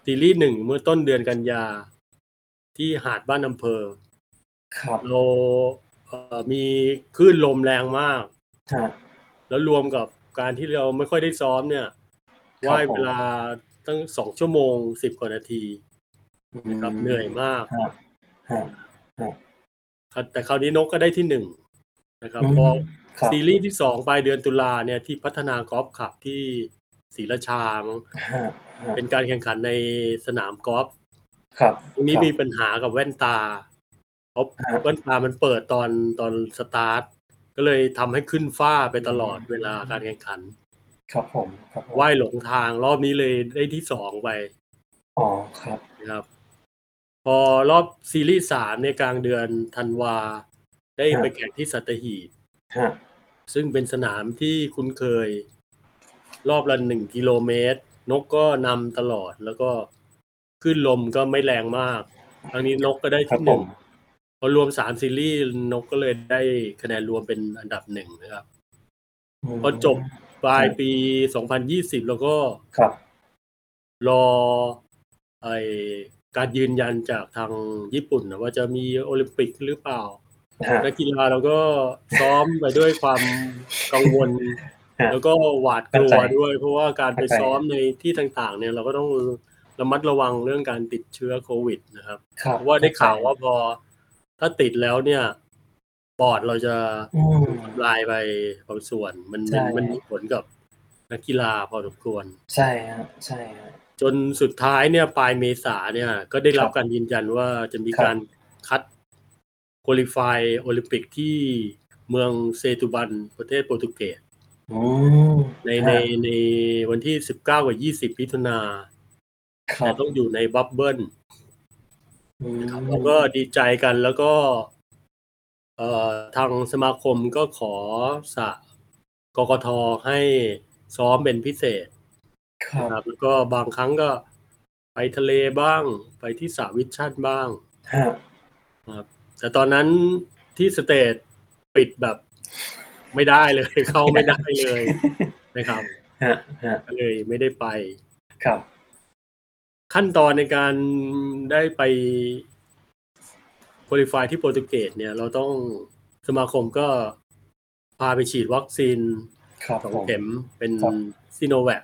A: ซีรีส์หนึ่งเมื่อต้นเดือนกันยา ที่หาดบ้านอำเภอ
D: ครับ
A: เราเอ่อมีคลื่นลมแรงมาก
D: ฮะ
A: แล้วรวมกับการที่เราไม่ค่อยได้ซ้อมเนี่ย
D: ครับ
A: ว่าย
D: ผม
A: เวลาตั้งสองชั่วโมงสิบกว่านาทีนะครับเหนื่อยมาก
D: ฮะฮะ
A: ครับแต่คราวนี้นกก็ได้ที่หนึ่งนะครับ
D: อืม
A: พอ
D: ครับ
A: ซีรีส์ที่สองปลายเดือนตุลาเนี่ยที่พัฒนากอล์ฟขับที่ศรีราชามั้ง
D: ฮะฮะ
A: เป็นการแข่งขันในสนามกอล์ฟ
D: ครับ
A: ตรงนี้
D: ครับ
A: มีปัญหากับแว่นตาเพราะ
D: ฮะ
A: แว่นตามันเปิดตอนตอนสตาร์ท ก็เลยทำให้ขึ้นฟ้าไปตลอดเวลาการแข่งขัน
D: ครับผมครับผม
A: ว่ายหลงทางรอบนี้เลยได้ที่สองไป
D: อ๋อครับ
A: นะครับ พอรอบซีรีส์สามในยกลางเดือนธันวา ได้ไปแข่งที่สัตหีบ
D: ฮะ
A: ซึ่งเป็นสนามที่คุ้นเคย รอบละหนึ่งกิโลเมตร นกก็นำตลอดแล้วก็ขึ้นลมก็ไม่แรงมากครั้งนี้นกก็ได้
D: ครับ
A: ที่ห
D: ผ
A: นึ่ง
D: ม
A: พอรวมสามซีรีส์นกก็เลยได้คะแนนรวมเป็นอันดับหนึ่งนะครับ
D: ม
A: พอจบปลายปี2020แล้วก็
D: ครับ
A: รอไอการยืนยันจากทางญี่ปุ่นนะว่าจะมีโอลิมปิกหรือเปล่า
D: ฮะ
A: นักกีฬาเราก็ซ้อมไปด้วยความกังวล
D: ฮะ
A: แล้วก็หวาดกลัว
D: เข้าใจ
A: ด้วย เพราะว่าการไป
D: เข้าใจ
A: ซ้อมในที่ต่างๆ เนี่ยเราก็ต้องระมัดระวังเรื่องการติดเชื้อโควิดนะครับ
D: ครับ
A: เพราะว่าได้ข่าวว่าพอถ้าติดแล้วเนี่ยปอดเราจะ
D: อืม
A: ทำลายไปบางส่วนมัน
D: ใช่
A: มันมันมีผลกับนักกีฬาพอสมควร
D: ใช่ฮะใช่ฮะ
A: จนสุดท้ายเนี่ยปลายเมษาเนี่ย ก็ได้รับ
D: ครับ
A: การยืนยันว่าจะมี
D: ครับ
A: การคัดคุริฟายโอลิมปิกที่เมืองเซตูบันประเทศโปรตุเกส
D: อืม
A: ใน
D: ฮะ
A: ในในวันที่19กับ20มิถุนา
D: ครั
A: แต่ต้องอยู่ใน bubble
D: อืม
A: เราก็ดีใจกันแล้วก็ เอ่อทางสมาคมก็ขอสะกกทให้ซ้อมเป็นพิเศษ
D: ครับ
A: นะครับแล้วก็บางครั้งก็ไปทะเลบ้าง ไปที่สระวิชั่นบ้าง
D: ฮะ
A: ครับแต่ตอนนั้นที่สเตทปิดแบบ ไม่ได้เลย เข้าไม่ได้เลยนะครับ
D: ฮะฮะ
A: ก็เลยไม่ได้ไป
D: ครับ
A: ขั้นตอนในการได้ไป qualify ที่โปรตุเกสเนี่ยเราต้องสมาคมก็พาไปฉีดวัคซีน
D: ครับ
A: สอง
D: ผม
A: เข็ม
D: ครับเป็น
A: ซีโนแวค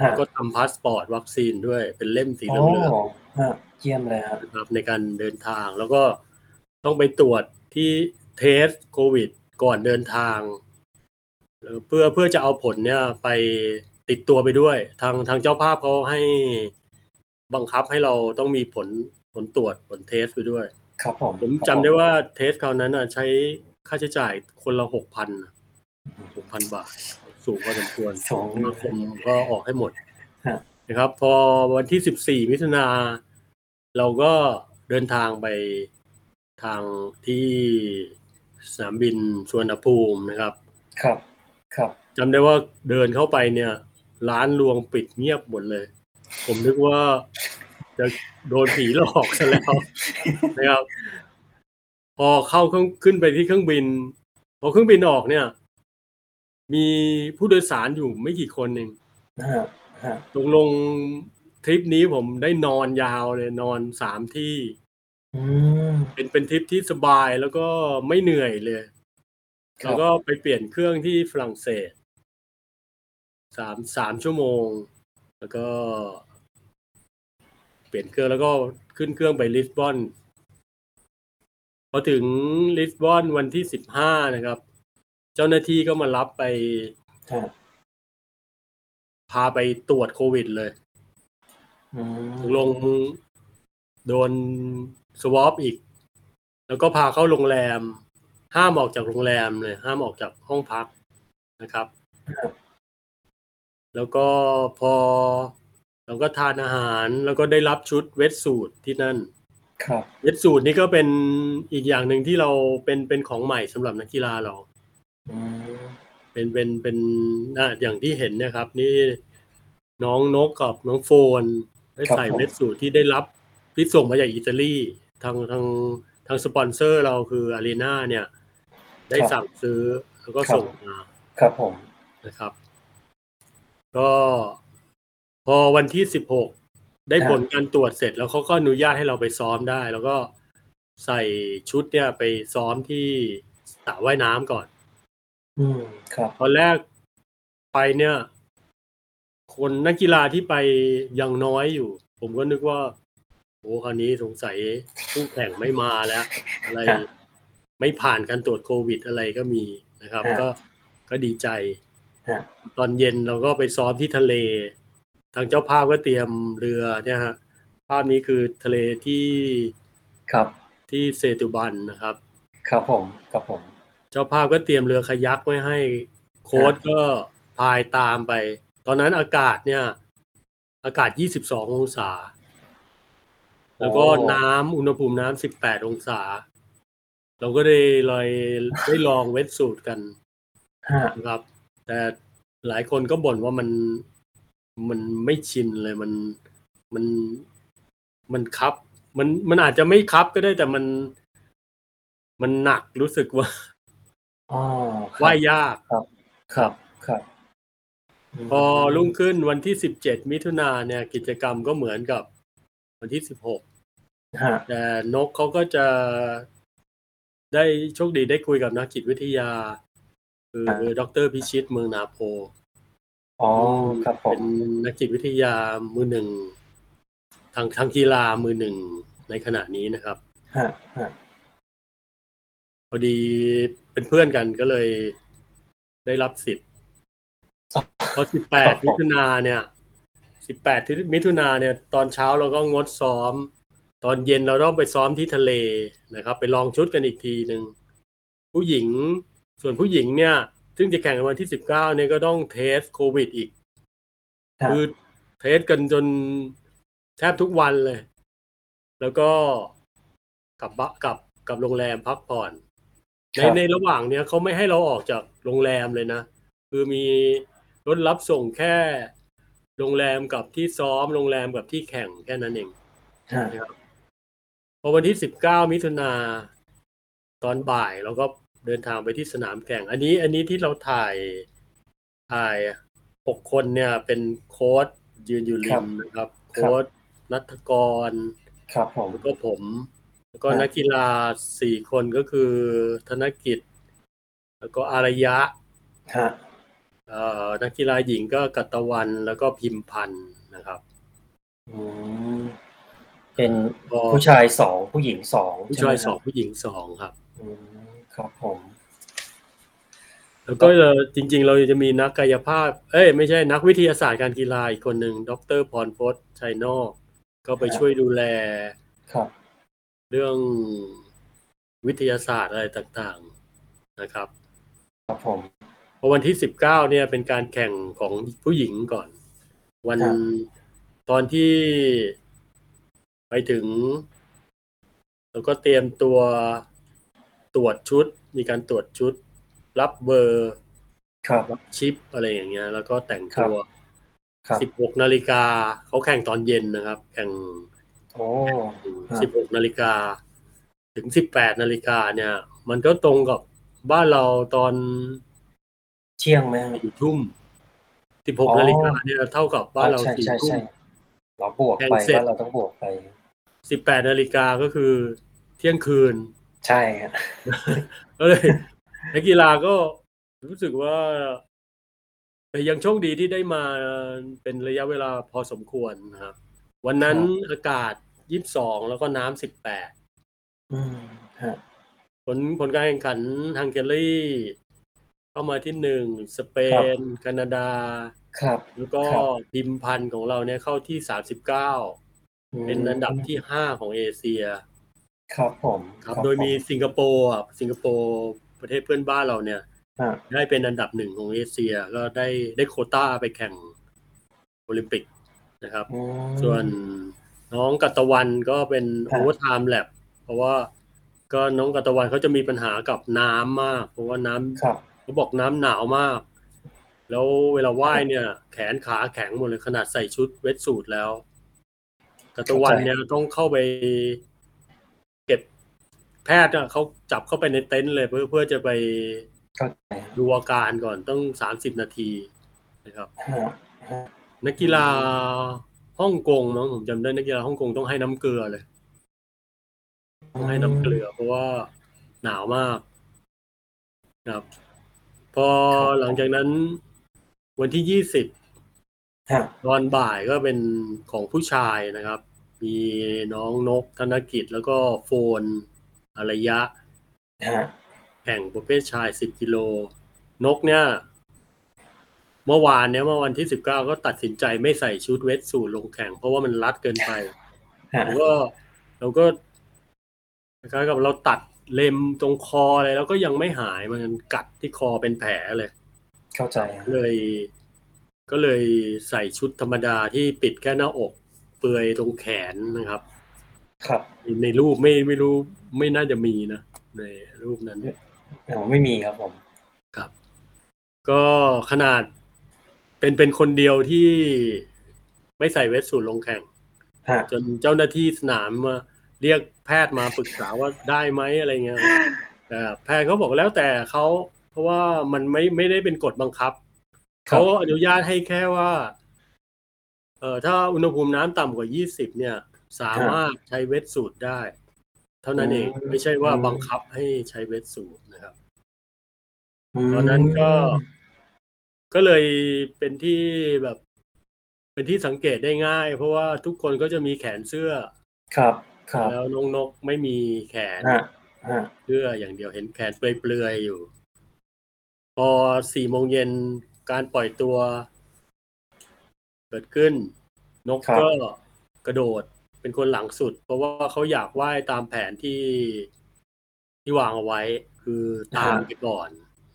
D: ฮะ
A: แล้วก็ทำพาสปอร์ตวัคซีนด้วยเป็นเล่มสีเหลืองโอ้
D: ฮะเยี่ยมเลยครับ
A: ๆนะครับ ในการเดินทางแล้วก็ต้องไปตรวจที่test โควิด ก่อนเดินทาง เอ่อเพื่อเพื่อจะเอาผลเนี่ยไปติดตัวไปด้วย ทางทางเจ้าภาพเขาให้บังคับให้เราต้องมีผลผลตรวจผล test ไปด้วย
D: ครับผม
A: ผมจำได้ว่าเทสคราวนั้นน่ะใช้ค่าใช้จ่ายคนละหกพันหกพันบาท สูงพอสมควร
D: ซึ่ง
A: สมาคมก็ออกให้หมด
D: ฮะ
A: นะครับ พอวันที่สิบสี่มิถุนาเราก็เดินทางไปทางที่สนามบินสวนภูมินะครับ
D: ครับ ครับ
A: จำได้ว่าเดินเข้าไปเนี่ย ร้านรวงปิดเงียบหมดเลย ผมนึกว่าจะโดนผีหลอกซะแล้วนะครับ พอเข้าเครื่องขึ้นไปที่เครื่องบิน พอเครื่องบินออกเนี่ย มีผู้โดยสารอยู่ไม่กี่คนเอง
D: ฮะฮะ
A: ตกลงทริปนี้ผมได้นอนยาวเลย นอนสามที่
D: อืม
A: เป็นเป็นทริปที่สบายแล้วก็ไม่เหนื่อยเลย
D: ครับ
A: แล้วก็ไปเปลี่ยนเครื่องที่ฝรั่งเศสสามสามชั่วโมง แล้วก็ เปลี่ยนเครื่องแล้วก็ขึ้นเครื่องไปลิสบอนพอถึงลิสบอนวันที่สิบห้านะครับ เจ้าหน้าที่ก็มารับไป
D: ฮะ
A: พาไปตรวจโควิดเลย
D: อืม
A: ตกลงโดนสวอปอีก แล้วก็พาเข้าโรงแรม ห้ามออกจากโรงแรมเลย ห้ามออกจากห้องพักนะครับ แล้วก็พอเราก็ทานอาหารแล้วก็ได้รับชุดเวทสูตรที่นั่น
D: ครับ
A: เวทสูตรนี่ก็เป็นอีกอย่างหนึ่งที่เราเป็นเป็นของใหม่สำหรับนักกีฬาเรา
D: อืม
A: เป็นเป็นเป็นอะอย่างที่เห็นเนะครับ นี่น้องนกกับน้องโฟนได้ใส่เวทสูตรที่ได้รับที่ส่งมาจากอิตาลีทางทางทางสปอนเซอร์เราคืออารีนาเนี่ย ได้สั่งซื้อแล้วก็ส่งมา
D: ครับผม
A: นะครับ ก็พอวันที่สิบหกได้ผลการตรวจเสร็จแล้วเขาก็อนุญาตให้เราไปซ้อมได้ แล้วก็ใส่ชุดเนี่ยไปซ้อมที่สระว่ายน้ำก่อน
D: อืมครับ
A: ตอนแรกไปเนี่ย คนนักกีฬาที่ไปยังน้อยอยู่ ผมก็นึกว่าโอ้คราวนี้สงสัยผู้แข่งไม่มาแล้ว อะไร
D: ครับ
A: ไม่ผ่านการตรวจโควิดอะไรก็มีนะครับ
D: ครับ
A: ก็ก็ดีใจ
D: ฮะ
A: ตอนเย็นเราก็ไปซ้อมที่ทะเล ทางเจ้าภาพก็เตรียมเรือเนี่ยฮะภาพนี้คือทะเลที่
D: ครับ
A: ที่เซตุบันนะครับ
D: ครับผมครับผม
A: เจ้าภาพก็เตรียมเรือคายักไว้ให้โค้ชก็พายตามไป ตอนนั้นอากาศเนี่ย อากาศ 22 องศา แล้วก็น้ำอุณหภูมิน้ำ18 องศา เราก็ได้เลยได้ลองเวทสูตรกัน
D: ฮะ
A: นะครับ แต่หลายคนก็บ่นว่ามันมันไม่ชินเลยมันมันมันคับ มันมันอาจจะไม่คับก็ได้แต่มันมันหนักรู้สึกว่า
D: อ๋อครับ
A: ว่ายยาก
D: ครับ ครับครับม
A: พอรุ่งขึ้นวันที่สิบเจ็ดมิถุนาเนี่ย กิจกรรมก็เหมือนกับวันที่สิบหก
D: ฮะ
A: แต่นกเขาก็จะ ได้โชคดีได้คุยกับนักจิตวิทยา คือดรพิชิตเมืองนาโพ
D: อ๋อครับผ
A: เป็
D: ม
A: นนักจิตวิทยามือหนึ่งทางทางกีฬามือหนึ่งในขณะนี้นะครับ
D: ฮะฮะ
A: พอดีเป็นเพื่อนกันก็เลยได้รับสิทธิ์พอสิบแปดมิถุนาเนี่ยสิบแปดมิถุนาเนี่ย ตอนเช้าเราก็งดซ้อม ตอนเย็นเราต้องไปซ้อมที่ทะเลนะครับ ไปลองชุดกันอีกทีหนึ่งผู้หญิงส่วนผู้หญิงเนี่ย ซึ่งจะแข่งกันวันที่สิบเก้าเนี่ยก็ต้องเทสโควิดอีก
D: ฮะ
A: คือเทสกันจนแทบทุกวันเลย แล้วก็กลับบ้านกลับกลับโรงแรมพักผ่อน ใน
D: ครับ
A: ในระหว่างเนี้ยเขาไม่ให้เราออกจากโรงแรมเลยนะ คือมีรถรับส่งแค่โรงแรมกับที่ซ้อมโรงแรมกับที่แข่งแค่นั้นเอง
D: ฮะ
A: นะครับ พอวันที่สิบเก้ามิถุนาตอนบ่ายเราก็เดินทางไปที่สนามแข่ง อันนี้อันนี้ที่เราถ่ายถ่ายหกคนเนี่ยเป็นโค้ดยืนอยู่ริมนะครับ โค้ดนัทกร
D: ครับผม
A: แล้วก็ผม แล้วก็
D: ครับ
A: นักกีฬาสี่คนก็คือธนกิจ แล้วก็อารยะ
D: ฮะ
A: เอ่อนักกีฬาหญิงก็กัตตะวันแล้วก็พิมพันธ์นะครับ
D: อืม เป็น
A: ก็
D: ผู้ชายสองผู้หญิงสอง
A: ผู้ชาย
D: ใไหม
A: สองผู้หญิงสองครับ
D: อืมครับผม
A: แล้วก็จะจริง ๆ เราจะมีนักกายภาพ เอ้ยไม่ใช่นักวิทยาศาสตร์การกีฬาอีกคนหนึ่งดรพรพจน์ชัยนอก ก็ไปช่วยดูแล
D: ครับ
A: เรื่องวิทยาศาสตร์อะไรต่างๆนะครับ
D: ครับผม
A: เพราะวันที่สิบเก้าเนี่ยเป็นการแข่งของผู้หญิงก่อน วัน
D: ครับ
A: ตอนที่ ไปถึงแล้วก็เตรียมตัวตรวจชุด มีการตรวจชุด รับเบอร์
D: ครับ
A: รับชิปอะไรอย่างเงี้ย แล้วก็แต่งตัว
D: ครับ
A: สิบหกนาฬิกาเขาแข่งตอนเย็นนะครับ แข่ง
D: โอ้ครับ
A: สิบหกนาฬิกาถึงสิบแปดนาฬิกาเนี่ย มันก็ตรงกับบ้านเราตอน
D: เที่ยงไหม
A: สี่ทุ่มสิบหก
D: อ๋อ
A: นาฬิกาเนี่ยเท่ากับบ้านเรา
D: ใช่
A: สี่
D: ใช่
A: ทุ่ม
D: ใช่เราบวก
A: แข่ง
D: ไป
A: เสร็จ
D: ว่าเราต้องบวกไป
A: สิบแปดนาฬิกาก็คือเที่ยงคืน
D: ใช่ครับ
A: ก็เลยนักกีฬาก็รู้สึกว่าแต่ยังโชคดีที่ได้มาเป็นระยะเวลาพอสมควรนะครับ วันนั้นอากาศยี่สิบสองแล้วก็น้ำสิบแปด
D: อืมฮะ
A: ผลผลการแข่งขันฮังการีเข้ามาที่หนึ่งสเปนแคนาดา
D: ครับ
A: แล้วก็
D: ครับ
A: พิมพันธ์ของเราเนี่ยเข้าที่สามสิบเก้า
D: อืม
A: เป็นอันดับที่ห้าของเอเชีย
D: ครับผม
A: ครับโดยมีสิงคโปร์อะสิงคโปร์ประเทศเพื่อนบ้านเราเนี่ย
D: อ่า
A: ได้เป็นอันดับหนึ่งของเอเชีย ก็ได้ได้โควต้าไปแข่งโอลิมปิกนะครับ
D: อืม
A: ส่วนน้องกัตตะวันก็เป็น
D: ครั
A: บ over time lap เพราะว่าก็น้องกัตตะวันเขาจะมีปัญหากับน้ำมาก เพราะว่าน้ำ
D: ครับ
A: เขาบอกน้ำหนาวมาก แล้วเวลาว่ายเนี่ย แขนขาแข็งหมดเลยขนาดใส่ชุดเวทสูทแล้ว กัตตะวันเนี่ยต้องเข้าไปเก็บแพทย์อะเขาจับเข้าไปในเต็นท์เลยเพื่อเพื่อจะไป
D: เข้าใจ
A: ดูอาการก่อนต้องสามสิบนาทีนะครับ
D: ฮะฮะ
A: นักกีฬาฮ่องกงมั้งผมจำได้นักกีฬาฮ่องกงต้องให้น้ำเกลือเลยต้องให้น้ำเกลือ เพราะว่าหนาวมากนะครับ พอหลังจากนั้นวันที่ยี่สิบ
D: ฮะ
A: ตอนบ่ายก็เป็นของผู้ชายนะครับ มีน้องนกธนกิจแล้วก็โฟนอารยะ
D: ฮะ
A: แข่งประเภทชาย 10 กิโล นกเนี่ย เมื่อวานเนี่ยเมื่อวันที่ 19 ก็ตัดสินใจไม่ใส่ชุดเวทสูทลงแข่ง เพราะว่ามันรัดเกินไป
D: ฮะ
A: เราก็เราก็คล้ายๆกับเราตัดเล็มตรงคอเลยแล้วก็ยังไม่หายมันกัดที่คอเป็นแผลเลย
D: เข้าใจฮะ
A: เลย ก็เลยใส่ชุดธรรมดาที่ปิดแค่หน้าอก เปลือยตรงแขนนะครับ
D: ครับ
A: ในรูปไม่ไม่รู้ไม่น่าจะมีนะ ในรูปนั้น
D: อ๋อไม่มีครับผม
A: ครับ ก็ขนาดเป็นเป็นคนเดียวที่ไม่ใส่เวทสูทลงแข่ง
D: ฮะ
A: จนเจ้าหน้าที่สนามมาเรียกแพทย์มาปรึกษาว่าได้ไหมอะไรเงี้ยแต่แพทย์เขาบอกแล้วแต่เขาเพราะว่ามันไม่ไม่ได้เป็นกฎบังคับ
D: ครั
A: เขา
D: บ
A: อนุญาตให้แค่ว่า เอ่อถ้าอุณหภูมิน้ำต่ำกว่า 20 เนี่ย สามารถใช้เวทสูตรได้ เท่านั้นเอง
D: อืม
A: ไม่ใช่ว่า
D: อืม
A: บังคับให้ใช้เวทสูตรนะครับ
D: ม
A: ตอนนั้นก็ก็เลยเป็นที่แบบ เป็นที่สังเกตได้ง่าย เพราะว่าทุกคนก็จะมีแขนเสื้อ
D: ครับครับ
A: แล้วน้องนกไม่มีแขน
D: ฮะฮะ
A: เสื้ออย่างเดียวเห็นแขนเปลือยๆอยู่ พอสี่โมงเย็น การปล่อยตัว เกิดขึ้น นกก็กระโดดเป็นคนหลังสุด เพราะว่าเขาอยากว่ายตามแผนที่ที่วางเอาไว้ คือตามไปก่อน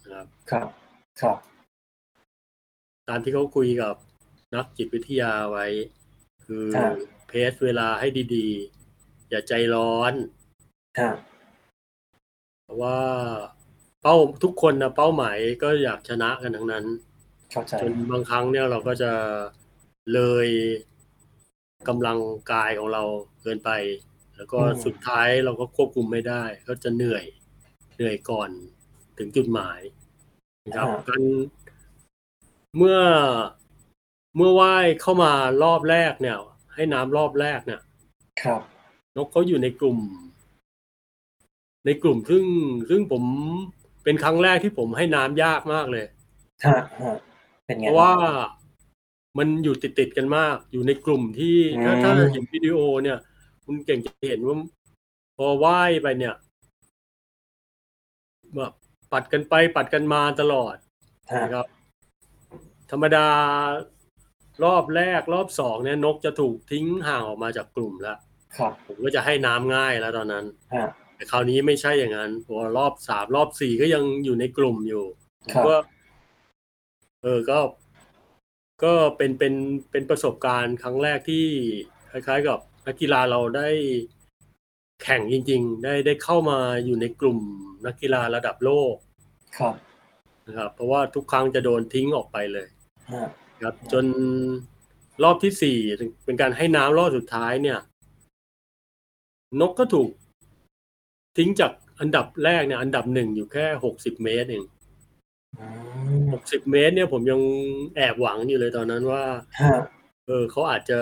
A: นะครับ
D: ครับ ครับ
A: ตามที่เขาคุยกับนักจิตวิทยาไว้ คือ
D: ครับ
A: เพสเวลาให้ดีๆ อย่าใจร้อน
D: ฮะ
A: เพราะว่าเป้าทุกคนนะเป้าหมายก็อยากชนะกันทั้งนั้น
D: เข้าใจ
A: จนบางครั้งเนี่ยเราก็จะเลยกำลังกายของเราเกินไป แล้วก็
D: อืม
A: สุดท้ายเราก็ควบคุมไม่ได้ ก็จะเหนื่อยเหนื่อยก่อนถึงจุดหมายนะครับการเมื่อเมื่อว่ายเข้ามารอบแรกเนี่ย ให้น้ำรอบแรกเนี่ย
D: ครับ
A: นกเขาอยู่ในกลุ่ม ในกลุ่มซึ่งซึ่งผมเป็นครั้งแรกที่ผมให้น้ำยากมากเลย
D: ฮะฮะ เป็นไง
A: เพราะว่ามันอยู่ติดติดๆกันมาก อยู่ในกลุ่มที่ถ้า
D: อืม
A: ถ้าเห็นวิดีโอเนี่ย คุณเก่งจะเห็นว่า พอว่ายไปเนี่ยแบบปัดกันไปปัดกันมาตลอด
D: ฮะ
A: นะครับ ธรรมดารอบแรกรอบสองเนี่ยนกจะถูกทิ้งห่างออกมาจากกลุ่มแล้ว
D: ครับ
A: ผมก็จะให้น้ำง่ายแล้วตอนนั้น
D: ฮะ
A: แต่คราวนี้ไม่ใช่อย่างนั้นพอรอบสามรอบสี่ก็ยังอยู่ในกลุ่มอยู่ผม
D: ครับ
A: ก็ เออก็ก็เป็นเป็นเป็นประสบการณ์ครั้งแรกที่คล้ายๆ กับนักกีฬาเราได้แข่งจริง ๆ ได้ได้เข้ามาอยู่ในกลุ่มนักกีฬาระดับโลก
D: ครับ
A: นะครับเพราะว่าทุกครั้งจะโดนทิ้งออกไปเลย
D: ฮะ
A: ครับ จนรอบที่สี่เป็นการให้น้ำรอบสุดท้ายเนี่ย นกก็ถูกทิ้งจากอันดับแรกเนี่ย อันดับหนึ่งอยู่แค่หกสิบเมตรเอง
D: อืม
A: หกสิบ เมตรเนี่ย ผมยังแอบหวังอยู่เลยตอนนั้นว่า
D: ฮะ
A: เออเขาอาจจะ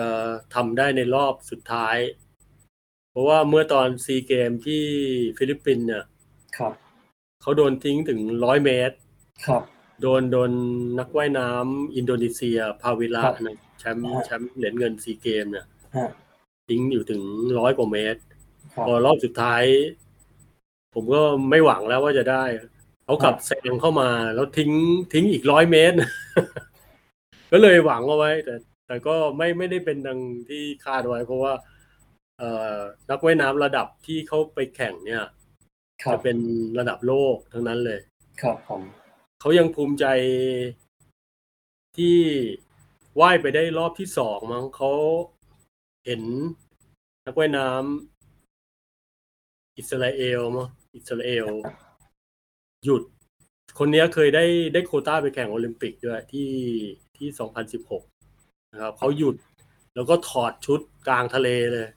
A: ทำได้ในรอบสุดท้าย เพราะว่าเมื่อตอนซีเกมที่ฟิลิปปินส์เนี่ย
D: ครับ
A: เขาโดนทิ้งถึงร้อยเมตร
D: ครับ
A: โดน โดนนักว่ายน้ำอินโดนีเซียพาวิละ
D: ครับ
A: นะ แชมป์
D: ฮะ
A: แชมป์เหรียญเงินซีเกมเนี่ย
D: ฮะ
A: ทิ้งอยู่ถึงร้อยกว่าเมตร
D: ครับ
A: พอรอบสุดท้าย ผมก็ไม่หวังแล้วว่าจะได้ เขากลับ
D: ครับ
A: แซงเข้ามาแล้วทิ้งทิ้งอีกร้อยเมตร ก็เลยหวังเอาไว้ แต่ แต่ก็ไม่ไม่ได้เป็นดังที่คาดไว้ เพราะว่า เอ่อนักว่ายน้ำระดับที่เขาไปแข่งเนี่ย
D: ครั
A: จะ
D: บ
A: เป็นระดับโลกทั้งนั้นเลย
D: ครับผม
A: เขายังภูมิใจที่ว่ายไปได้รอบที่สองมั้งเขาเห็นนักว่ายน้ำอิสราเอลมั้งอิสราเอล หยุด คนเนี้ยเคยได้ได้โควต้าไปแข่งโอลิมปิกด้วยที่ที่สองพันสิบหกนะครับเขาหยุดแล้วก็ถอดชุดกลางทะเลเลย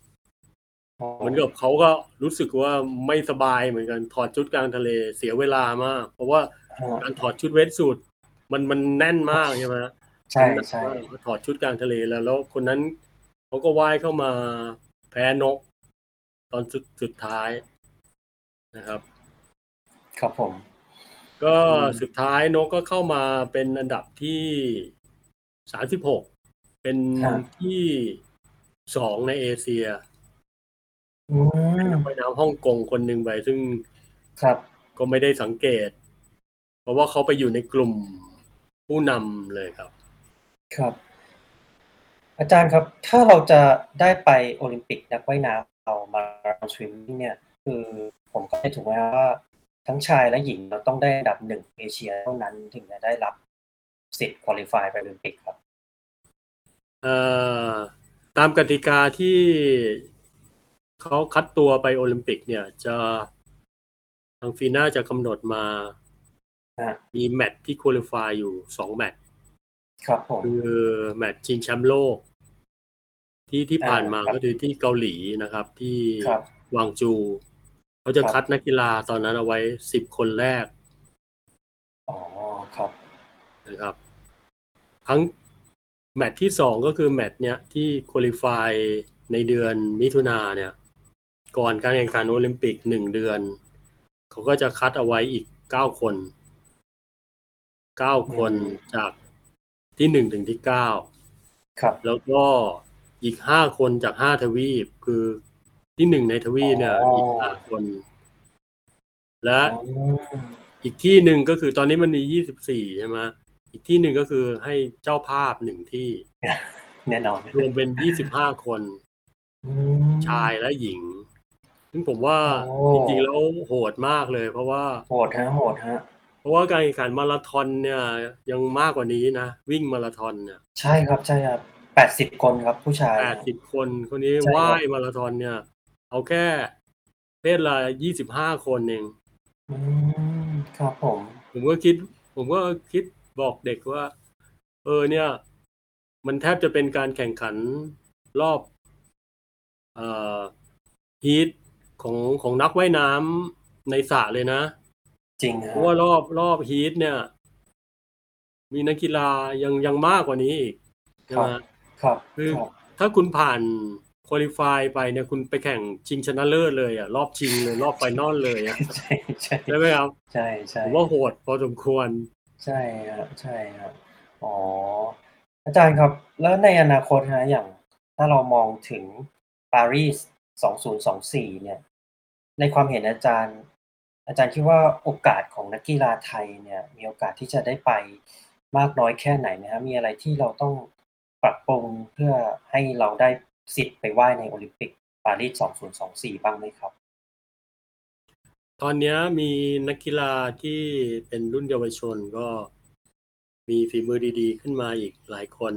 A: เหมือนกับเขาก็รู้สึกว่าไม่สบายเหมือนกันถอดชุดกลางทะเลเสียเวลามาก เพราะว่า
D: ฮะ
A: การถอดชุดเวทสูทมันมันแน่นมากใช่ไหม
D: ใช่ใช่
A: ถอดชุดกลางทะเลแล้ว แล้วคนนั้นเขาก็ว่ายเข้ามาแพ้นก ตอนสุดสุดท้ายนะครับ
D: ครับผม
A: ก็
D: อืม
A: สุดท้ายนกก็เข้ามาเป็นอันดับที่สามสิบหกเป็นที่สองในเอเชีย
D: อืม
A: ไปน้ำฮ่องกงคนหนึ่งไปซึ่ง
D: ครับ
A: ก็ไม่ได้สังเกต เพราะว่าเขาไปอยู่ในกลุ่มผู้นำเลยครับ
D: ครับ อาจารย์ครับ ถ้าเราจะได้ไปโอลิมปิกนักว่ายน้ำเรามาราสวิมมิ่งเนี่ย คือผมก็ได้ถูกไหมว่า ทั้งชายและหญิงเราต้องได้อันดับหนึ่งเอเชียเท่านั้นถึงจะได้รับสิทธิ์คุริฟายไปโอลิมปิกครับ
A: เอ่อตามกติกาที่เขาคัดตัวไปโอลิมปิก เนี่ย จะทางฟีน่าจะกำหนดมา
D: ฮะ
A: มีแมตช์ที่คุริฟายอยู่สองแมตช์
D: ครับผม
A: คือแมตช์ชิงแชมป์โลก ที่ที่ผ่านมา
D: อ่าครับ
A: ก็คือที่เกาหลีนะครับ ที่
D: ครับ
A: วางจู เขาจะ
D: ครับ
A: คัดนักกีฬาตอนนั้นเอาไว้สิบคนแรก
D: อ๋อครับ
A: นะครับทั้งแมตช์ที่สองก็คือแมตช์เนี้ยที่คุริฟายในเดือนมิถุนาเนี่ย ก่อนการแข่งขันโอลิมปิกหนึ่งเดือน เขาก็จะคัดเอาไว้อีกเก้าคนเก้าคน
D: อืม
A: จากที่หนึ่งถึงที่เก้า
D: ครับ
A: แล้วก็อีกห้าคนจากห้าทวีป คือ ที่หนึ่งในทวีปเนี่ย
D: อ๋ออี
A: อีกห้าคน และ
D: อืม
A: อีกที่หนึ่งก็คือตอนนี้มันมียี่สิบสี่ใช่ไหมอีกที่หนึ่งก็คือให้เจ้าภาพหนึ่งที่
D: แน่นอน
A: รวมเป็นยี่สิบห้าคน
D: อืม
A: ชายและหญิง ซึ่งผมว่า
D: โอ้
A: จริงๆแล้วโหดมากเลย เพราะว่า
D: โหดฮะโหดฮะ
A: เพราะว่าการแข่งขันมาราธอนเนี่ยยังมากกว่านี้นะ วิ่งมาราธอนเนี่ย
D: ใช่ครับใช่ครับแปดสิบคนครับผู้ชาย
A: แปดสิบคนคนนี้
D: ใช่ครับ
A: ว่ายมาราธอนเนี่ย เอาแค่เพศละยี่สิบห้าคนเอง
D: อืมครับผม
A: ผมก็คิด ผมก็คิดบอกเด็กว่า เออเนี่ย มันแทบจะเป็นการแข่งขันรอบเอ่อฮีทของของนักว่ายน้ำในสระเลยนะ
D: จริง
A: เพ
D: ฮะ
A: ราะว่ารอบรอบฮีทเนี่ย มีนักกีฬายังยังมากกว่านี้อีกใช่ไหม
D: ครับ
A: คือ
D: ครับ
A: ถ้าคุณผ่าน คุริฟายไปเนี่ยคุณไปแข่งชิงชนะเลิศเลยอะรอบชิงเลยรอบไฟนอลเลยอะ
D: ใช่ใช่
A: ใช่ไหมครับ
D: ใช่ใช่
A: ผมว่าโหดพอสมควร
D: ใช่ฮะใช่ฮะอ๋ออาจารย์ครับ แล้วในอนาคตฮะอย่างถ้าเรามองถึงปารีส2024 เนี่ย ในความเห็นอาจารย์ อาจารย์คิดว่าโอกาสของนักกีฬาไทยเนี่ย มีโอกาสที่จะได้ไปมากน้อยแค่ไหนไหมครับมีอะไรที่เราต้องปรับปรุงเพื่อให้เราได้ สิทธิ์ไปว่ายในโอลิมปิกปารีส 2024 บ้างไหมครับ
A: ตอนเนี้ยมีนักกีฬาที่เป็นรุ่นเยาวชนก็มีฝีมือดีๆ ขึ้นมาอีกหลายคน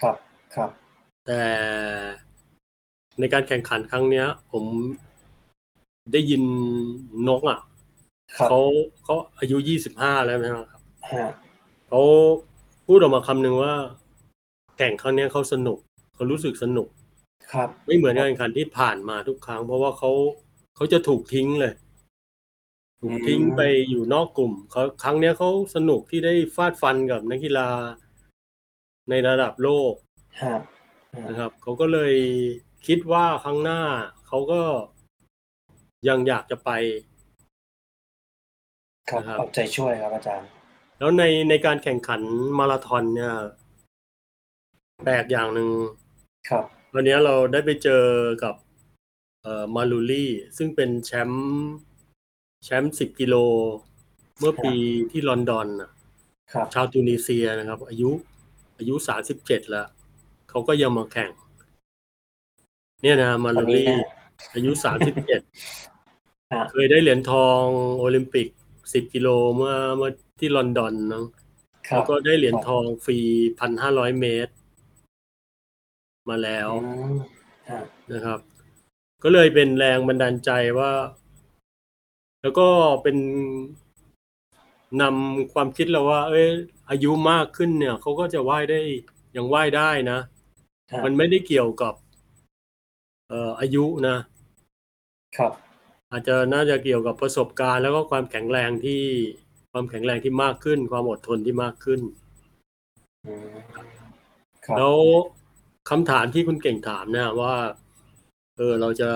D: ครับครับ
A: แต่ในการแข่งขันครั้งเนี้ย ผมได้ยินนกอะ
D: ครับ
A: เขาเขาอายุยี่สิบห้าแล้วนะครับ
D: ฮะ
A: เขาพูดออกมาคำหนึ่งว่า แข่งครั้งเนี้ยเขาสนุกเขารู้สึกสนุก
D: ครับ
A: ไม่เหมือนการแข่งขันที่ผ่านมาทุกครั้ง เพราะว่าเขาเขาจะถูกทิ้งเลย ถูกทิ้งไปอยู่นอกกลุ่มเขาครั้งเนี้ยเขาสนุกที่ได้ฟาดฟันกับนักกีฬาในระดับโลก
D: ฮะฮะ
A: นะครับเขาก็เลยคิดว่าครั้งหน้าเขาก็ยังอยากจะไป
D: ครับ
A: นะครับ
D: เอาใจช่วยครับอาจารย์
A: แล้วในในการแข่งขันมาราธอนเนี่ยแปลกอย่างหนึ่ง
D: ครับ
A: วันนี้เราได้ไปเจอกับเอ่อมาลูลี่ ซึ่งเป็นแชมป์แชมป์สิบกิโล เมื่อปีที่ลอนดอนน่ะ
D: ครับ
A: ชาวตูนิเซียนะครับ อายุอายุสามสิบเจ็ดแล้วเขาก็ยังมาแข่ง เนี่ยนะมา
D: ตอ
A: ลู
D: นนี้
A: ลี่
D: เนี่ย
A: อายุสามสิบเจ็ด
D: ฮะ
A: เคยได้เหรียญทองโอลิมปิกสิบกิโลเมื่อเมื่อที่ลอนดอนเนอะ
D: ครั
A: แล้
D: บ
A: วก็ได้เหรียญทองฟรีพันห้าร้อยเมตร มาแล้ว
D: อืมฮะ
A: นะครับ ก็เลยเป็นแรงบันดาลใจว่า แล้วก็เป็นนำความคิดเราว่า เอ้ย อายุมากขึ้นเนี่ยเขาก็จะว่ายได้ยังว่ายได้นะ
D: ฮะ
A: มันไม่ได้เกี่ยวกับเอ่ออายุนะ
D: ครับ
A: อาจจะน่าจะเกี่ยวกับประสบการณ์ แล้วก็ความแข็งแรงที่ความแข็งแรงที่มากขึ้น ความอดทนที่มากขึ้น
D: อืมครับ
A: แล้ว คำถามที่คุณเก่งถามเนี่ยว่าเออเราจะ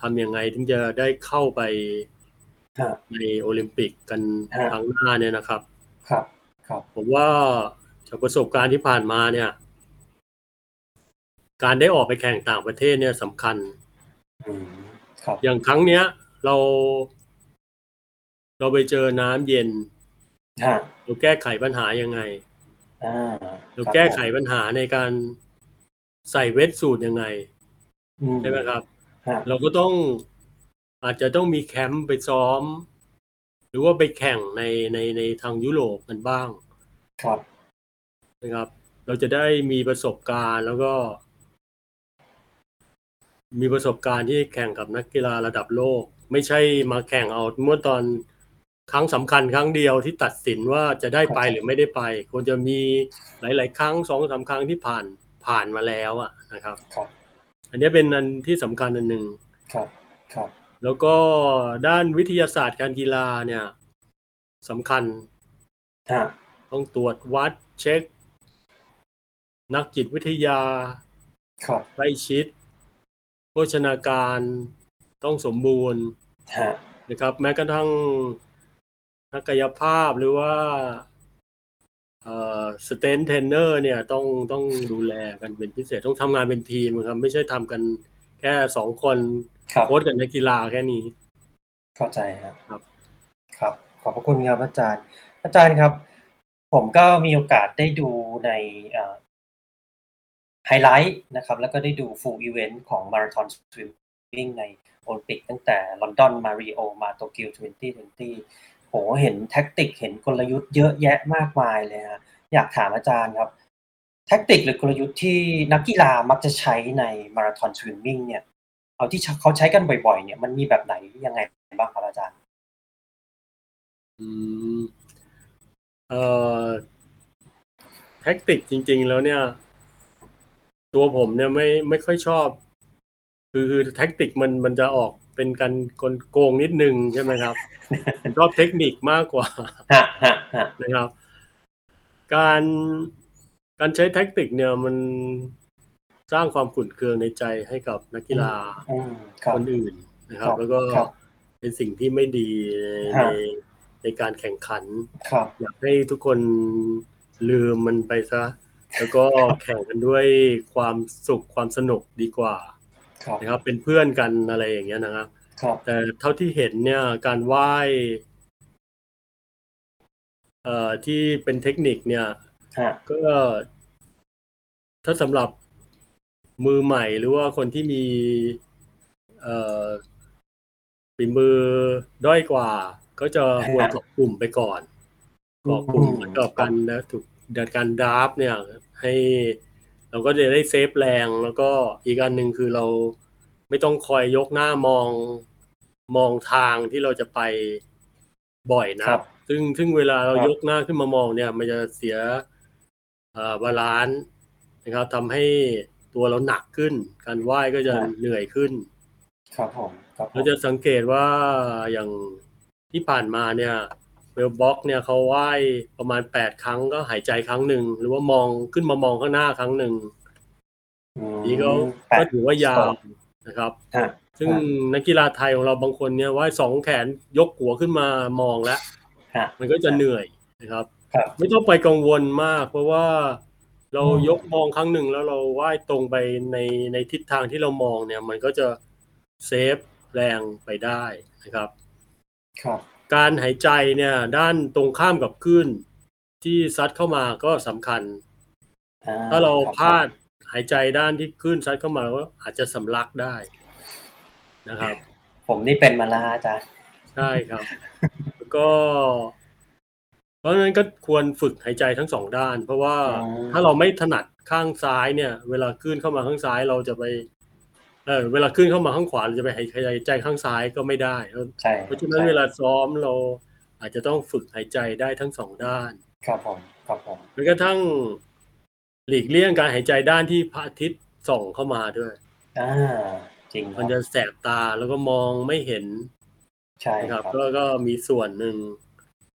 A: ทำยังไงถึงจะได้เข้าไป
D: ฮะ
A: ในโอลิมปิกกัน
D: ฮะ
A: ครั้งหน้าเนี่ยนะครับ
D: ครับ ครับ
A: ผมว่าจากประสบการณ์ที่ผ่านมาเนี่ย การได้ออกไปแข่งต่างประเทศเนี่ยสำคัญ
D: อืม ครับ
A: อย่างครั้งเนี้ย เราเราไปเจอน้ำเย็น
D: ฮะ
A: เราแก้ไขปัญหายังไง
D: อ่า
A: เรา
D: ครับ
A: แก้ไข
D: ผม
A: ปัญหาในการ ใส่เวทสูตรยังไง
D: อืม
A: ใช่ไหมครับ
D: ฮะ
A: เราก็ต้องอาจจะต้องมีแคมป์ไปซ้อม หรือว่าไปแข่งในในในทางยุโรปกันบ้าง
D: ครับ
A: นะครับ เราจะได้มีประสบการณ์แล้วก็ มีประสบการณ์ที่แข่งกับนักกีฬาระดับโลก ไม่ใช่มาแข่งเอาเมื่อตอนครั้งสำคัญครั้งเดียวที่ตัดสินว่าจะได้ไปหรือไม่ได้ไปควรจะมีหลาย ๆ ครั้งสองสามครั้งที่ผ่าน ผ่านมาแล้วอะนะครับ
D: ครับ
A: อันนี้เป็นอันที่สำคัญอันหนึ่ง
D: ครับ ครับ
A: แล้วก็ด้านวิทยาศาสตร์การกีฬาเนี่ยสำคัญ
D: ฮะ
A: ต้องตรวจวัดเช็ค นักจิตวิทยา
D: ครับ
A: ใกล้ชิด โภชนาการต้องสมบูรณ์
D: ฮะ
A: นะครับ แม้กระทั่งนักกายภาพหรือว่าเอ่อ strength trainer เนี่ยต้องต้องดูแลกันเป็นพิเศษต้องทำงานเป็นทีมครับ ไม่ใช่ทำกันแค่สองคน
D: ครับ
A: โค้ชกับนักกีฬาแค่นี้
D: เข้าใจครับ
A: ครับ
D: ครับ ขอบพระคุณครับอาจารย์ อาจารย์ครับ ผมก็มีโอกาสได้ดูในไฮไลท์นะครับ แล้วก็ได้ดู full event ของ marathon swim ming ในโอลิมปิกตั้งแต่ลอนดอนมาริโอมาโตเกียว 2020 โหเห็น tactic เห็นกลยุทธ์เยอะแยะมากมายเลยฮะอยากถามอาจารย์ครับ tactic หรือกลยุทธ์ที่นักกีฬามักจะใช้ใน marathon swimming เนี่ย เอาที่เขาใช้กันบ่อยๆ เนี่ยมันมีแบบไหนยังไงบ้างครับอาจารย์
A: อืมเอ่อ tactic จริง ๆ แล้วเนี่ย ตัวผมเนี่ยไม่ไม่ค่อยชอบ คือคือแท็กติกมันมันจะออก เป็นการกลโกงนิดนึงใช่ไหมครับผมชอบเทคนิคมากกว่า
D: ฮะฮะฮะ
A: นะครับ การการใช้แท็กติกเนี่ยมันสร้างความขุ่นเคืองในใจให้กับนักกีฬา
D: อืมครับ
A: คนอื่นนะครับ
D: ครับ
A: แล้วก็
D: ครับ
A: เป็นสิ่งที่ไม่ดีใน
D: ฮะ
A: ในในการแข่งขัน
D: ครับ
A: อยากให้ทุกคนลืมมันไปซะ แล้วก็แข่งกันด้วยความสุขความสนุกดีกว่า
D: ครับ
A: นะครับเป็นเพื่อนกันอะไรอย่างเงี้ยนะครับ
D: ครับ
A: แต่เท่าที่เห็นเนี่ยการไหว้เอ่อที่เป็นเทคนิคเนี่ย
D: ฮะ
A: ก็ถ้าสำหรับมือใหม่หรือว่าคนที่มีเอ่อฝีมือด้อยกว่า ก็จะควรเกาะกลุ่มไปก่อนเกาะกลุ่มเหมือนกับการนะถูกการ draft เนี่ย ให้ เราก็จะได้ save แรงแล้วก็อีกอันหนึ่งคือเราไม่ต้องคอยยกหน้ามองมองทางที่เราจะไปบ่อยนะ
D: ครับ
A: ซึ่งซึ่งเวลาเรา
D: ครับ
A: ยกหน้าขึ้นมามองเนี่ย มันจะเสียเอ่อ balance นะครับทำให้ตัวเราหนักขึ้น การว่ายก็จะเหนื่อยขึ้น
D: ครับผมครับผม
A: เราจะสังเกตว่าอย่างที่ผ่านมาเนี่ย เวลบ็อกเนี่ยเขาว่ายประมาณแปดครั้งก็หายใจครั้งหนึ่งหรือว่ามองขึ้นมามองข้างหน้าครั้งหนึ่ง
D: อืม
A: นี่ก็
D: แปด
A: ก็ถือว่ายาวนะครับ
D: ฮะ
A: ซึ่งนักกีฬาไทยของเราบางคนเนี่ยว่ายสองแขนยกหัวขึ้นมามองแล้ว
D: ฮะ
A: มันก็จะเหนื่อยนะครับ
D: ครับ
A: ไม่ต้องไปกังวลมาก เพราะว่าเรา
D: อืม
A: ยกมองครั้งหนึ่งแล้วเราว่ายตรงไปในในทิศทางที่เรามองเนี่ย มันก็จะเซฟแรงไปได้นะครับ
D: ครับ
A: การหายใจเนี่ย ด้านตรงข้ามกับคลื่นที่ซัดเข้ามาก็สำคัญ
D: อ่
A: ถ้าเรา
D: คบ
A: พลาดหายใจด้านที่คลื่นซัดเข้ามาก็อาจจะสำลักได้นะครับ
D: ผมนี่เป็นมาแล้วฮะอาจารย์
A: ใช่ครับ แล้วก็ เพราะฉะนั้นก็ควรฝึกหายใจทั้งสองด้าน เพราะว่า
D: อ๋อ
A: ถ้าเราไม่ถนัดข้างซ้ายเนี่ย เวลาขึ้นเข้ามาข้างซ้ายเราจะไป เออเวลาขึ้นเข้ามาข้างขวาเราจะไปหายใจข้างซ้ายก็ไม่ได้
D: ใช่
A: เพราะฉะนั้น
D: ใช่
A: เวลาซ้อมเราอาจจะต้องฝึกหายใจได้ทั้งสองด้าน
D: ครับผมครับผม
A: แม้กระทั่งหลีกเลี่ยงการหายใจด้านที่พระอาทิตย์ส่องเข้ามาด้วย
D: อ่าจริงค
A: มัน
D: รับ
A: จะแสบตาแล้วก็มองไม่เห็น
D: ใช่
A: นะ
D: ค
A: ค
D: รั
A: รับบก็ก็มีส่วนหนึ่ง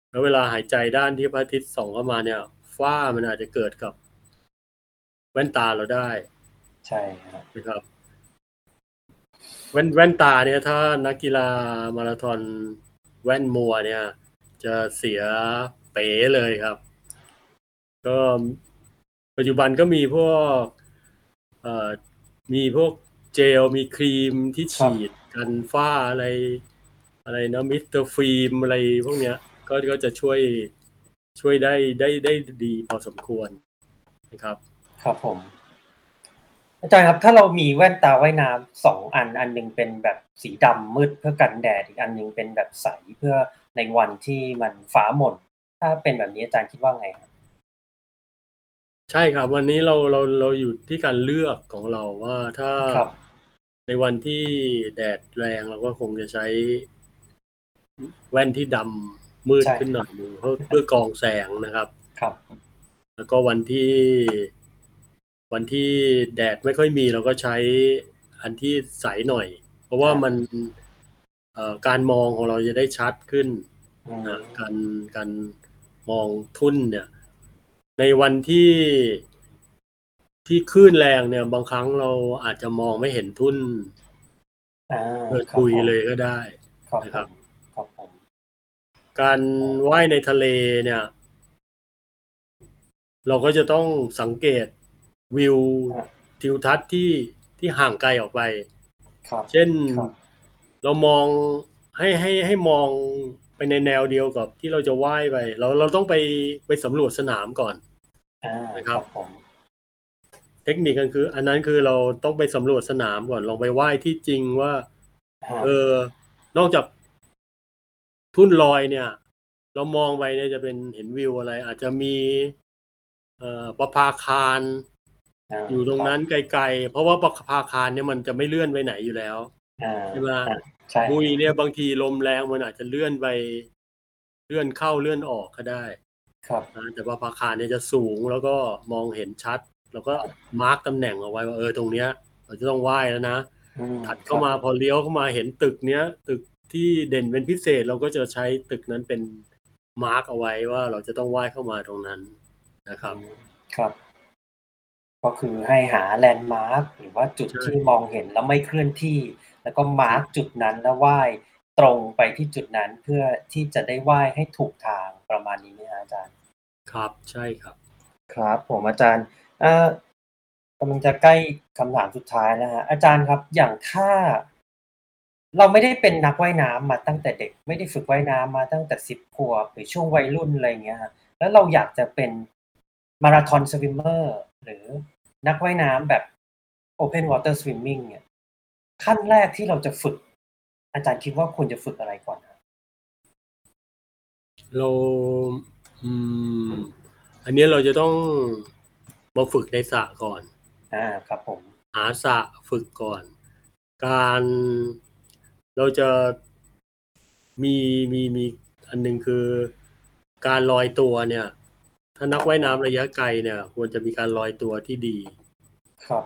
A: แล้วเวลาหายใจด้านที่พระอาทิตย์ส่องเข้ามาเนี่ย ฝ้ามันอาจจะเกิดกับ แว่นตาเราได้
D: ใช่ครับ
A: นะครับ แว่นแว่นตาเนี่ยถ้านักกีฬามาราธอนแว่นมัวเนี่ย จะเสียเป๋เลยครับ ก็ปัจจุบันก็มีพวกเอ่อมีพวกเจลมีครีมที่ฉีดกันฝ้าอะไร อะไรนะ mirror film อะไรพวกเนี้ย ก็ก็จะช่วยช่วยได้ได้ได้ดีพอสมควรนะครับ
D: ครับผม อาจารย์ครับถ้าเรามีแว่นตาว่ายน้ำสองอันอันหนึงเป็นแบบสีดำมืดเพื่อกันแดดอีกอันหนึงเป็นแบบใสเพื่อในวันที่มันฟ้าหม่นถ้าเป็นแบบนี้อาจารย์คิดว่าไงครับ
A: ใช่ครับ วันนี้เราเราเราอยู่ที่การเลือกของเราว่าถ้า
D: ครับ
A: ในวันที่แดดแรงเราก็คงจะใช้ แว่นที่ดำมืด
D: ใช่
A: ขึ้นหน่อยหนึงเพื่อเพื่อกรองแสงนะครับ
D: ครับ
A: แล้วก็วันที่ วันที่แดดไม่ค่อยมีเราก็ใช้อันที่ใสหน่อย เพราะว่า
D: ครับ
A: มันเอ่อการมองของเราจะได้ชัดขึ้น
D: อืม
A: นะการการมองทุ่นเนี่ย ในวันที่ที่คลื่นแรงเนี่ย บางครั้งเราอาจจะมองไม่เห็นทุ่น
D: อ่า
A: เปิด
D: ครับ
A: คุย
D: ผม
A: เลยก็ได้
D: ครับ
A: นะ
D: ผ
A: ครับ
D: มครับผม
A: การว่ายในทะเลเนี่ย เราก็จะต้องสังเกต วิวทิวทัศน์ที่ที่ห่างไกลออกไป
D: ครับ
A: เช่น
D: ครับ
A: เรามองให้ให้ให้มองไปในแนวเดียวกับที่เราจะว่ายไป เราเราต้องไปไปสำรวจสนามก่อน
D: อ่า
A: นะครับ
D: ผม
A: เทคนิคกันคือ อันนั้นคือเราต้องไปสำรวจสนามก่อนลองไปว่ายที่จริงว่า
D: ฮะ
A: เออ นอกจากทุ่นลอยเนี่ย เรามองไปเนี่ยจะเป็นเห็นวิวอะไร อาจจะมี เอ่อประภาคารา อยู่ตรงนั้นไกลๆ เพราะว่าประภาคารเนี่ยมันจะไม่เลื่อนไปไหนอยู่แล้ว
D: อ่า
A: ใช่ไหม
D: อ่าใช่
A: บุยเนี่ยบางทีลมแรงมันอาจจะเลื่อนไปเลื่อนเข้าเลื่อนออกก็ได้
D: ครับ
A: นะแต่ว่าประภาคารเนี่ยจะสูงแล้วก็มองเห็นชัด แล้วก็มาร์กตำแหน่งเอาไว้ว่าเออตรงเนี้ย เราจะต้องไหว้แล้วนะ
D: อืม
A: ถัดเข้ามาพอเลี้ยวเข้ามาเห็นตึกเนี้ย ตึกที่เด่นเป็นพิเศษเราก็จะใช้ตึกนั้นเป็นมาร์กเอาไว้ว่าเราจะต้องไหว้เข้ามาตรงนั้นนะครับ
D: ครับ ก็คือให้หาแลนด์มาร์คหรือว่าจุด
A: ใช่
D: ที่มองเห็นแล้วไม่เคลื่อนที่ แล้วก็มาร์กจุดนั้น แล้วไหว้ตรงไปที่จุดนั้น เพื่อที่จะได้ไหว้ให้ถูกทาง ประมาณนี้ไหมฮะอาจารย์
A: ครับ ใช่ครับ
D: ครับผม อาจารย์ เอ่อ กำลังจะใกล้คำถามสุดท้ายแล้วฮะอาจารย์ครับ อย่างถ้า เราไม่ได้เป็นนักว่ายน้ำมาตั้งแต่เด็ก ไม่ได้ฝึกว่ายน้ำมาตั้งแต่สิบขวบ หรือช่วงวัยรุ่น อะไรอย่างเงี้ยฮะแล้วเราอยากจะเป็นมา ราธอนสวิมเมอร์หรือนักว่ายน้ำแบบ Open Water Swimming เนี่ย ขั้นแรกที่เราจะฝึก อาจารย์คิดว่าควรจะฝึกอะไรก่อนครับ
A: เราอืมอันนี้เราจะต้องมาฝึกในสระก่อน
D: อ่าครับผม
A: หาสระฝึกก่อน การเราจะมีมีมีอันหนึงคือ การลอยตัวเนี่ย ถ้านักว่ายน้ำระยะไกลเนี่ย ควรจะมีการลอยตัวที่ดี
D: ครับ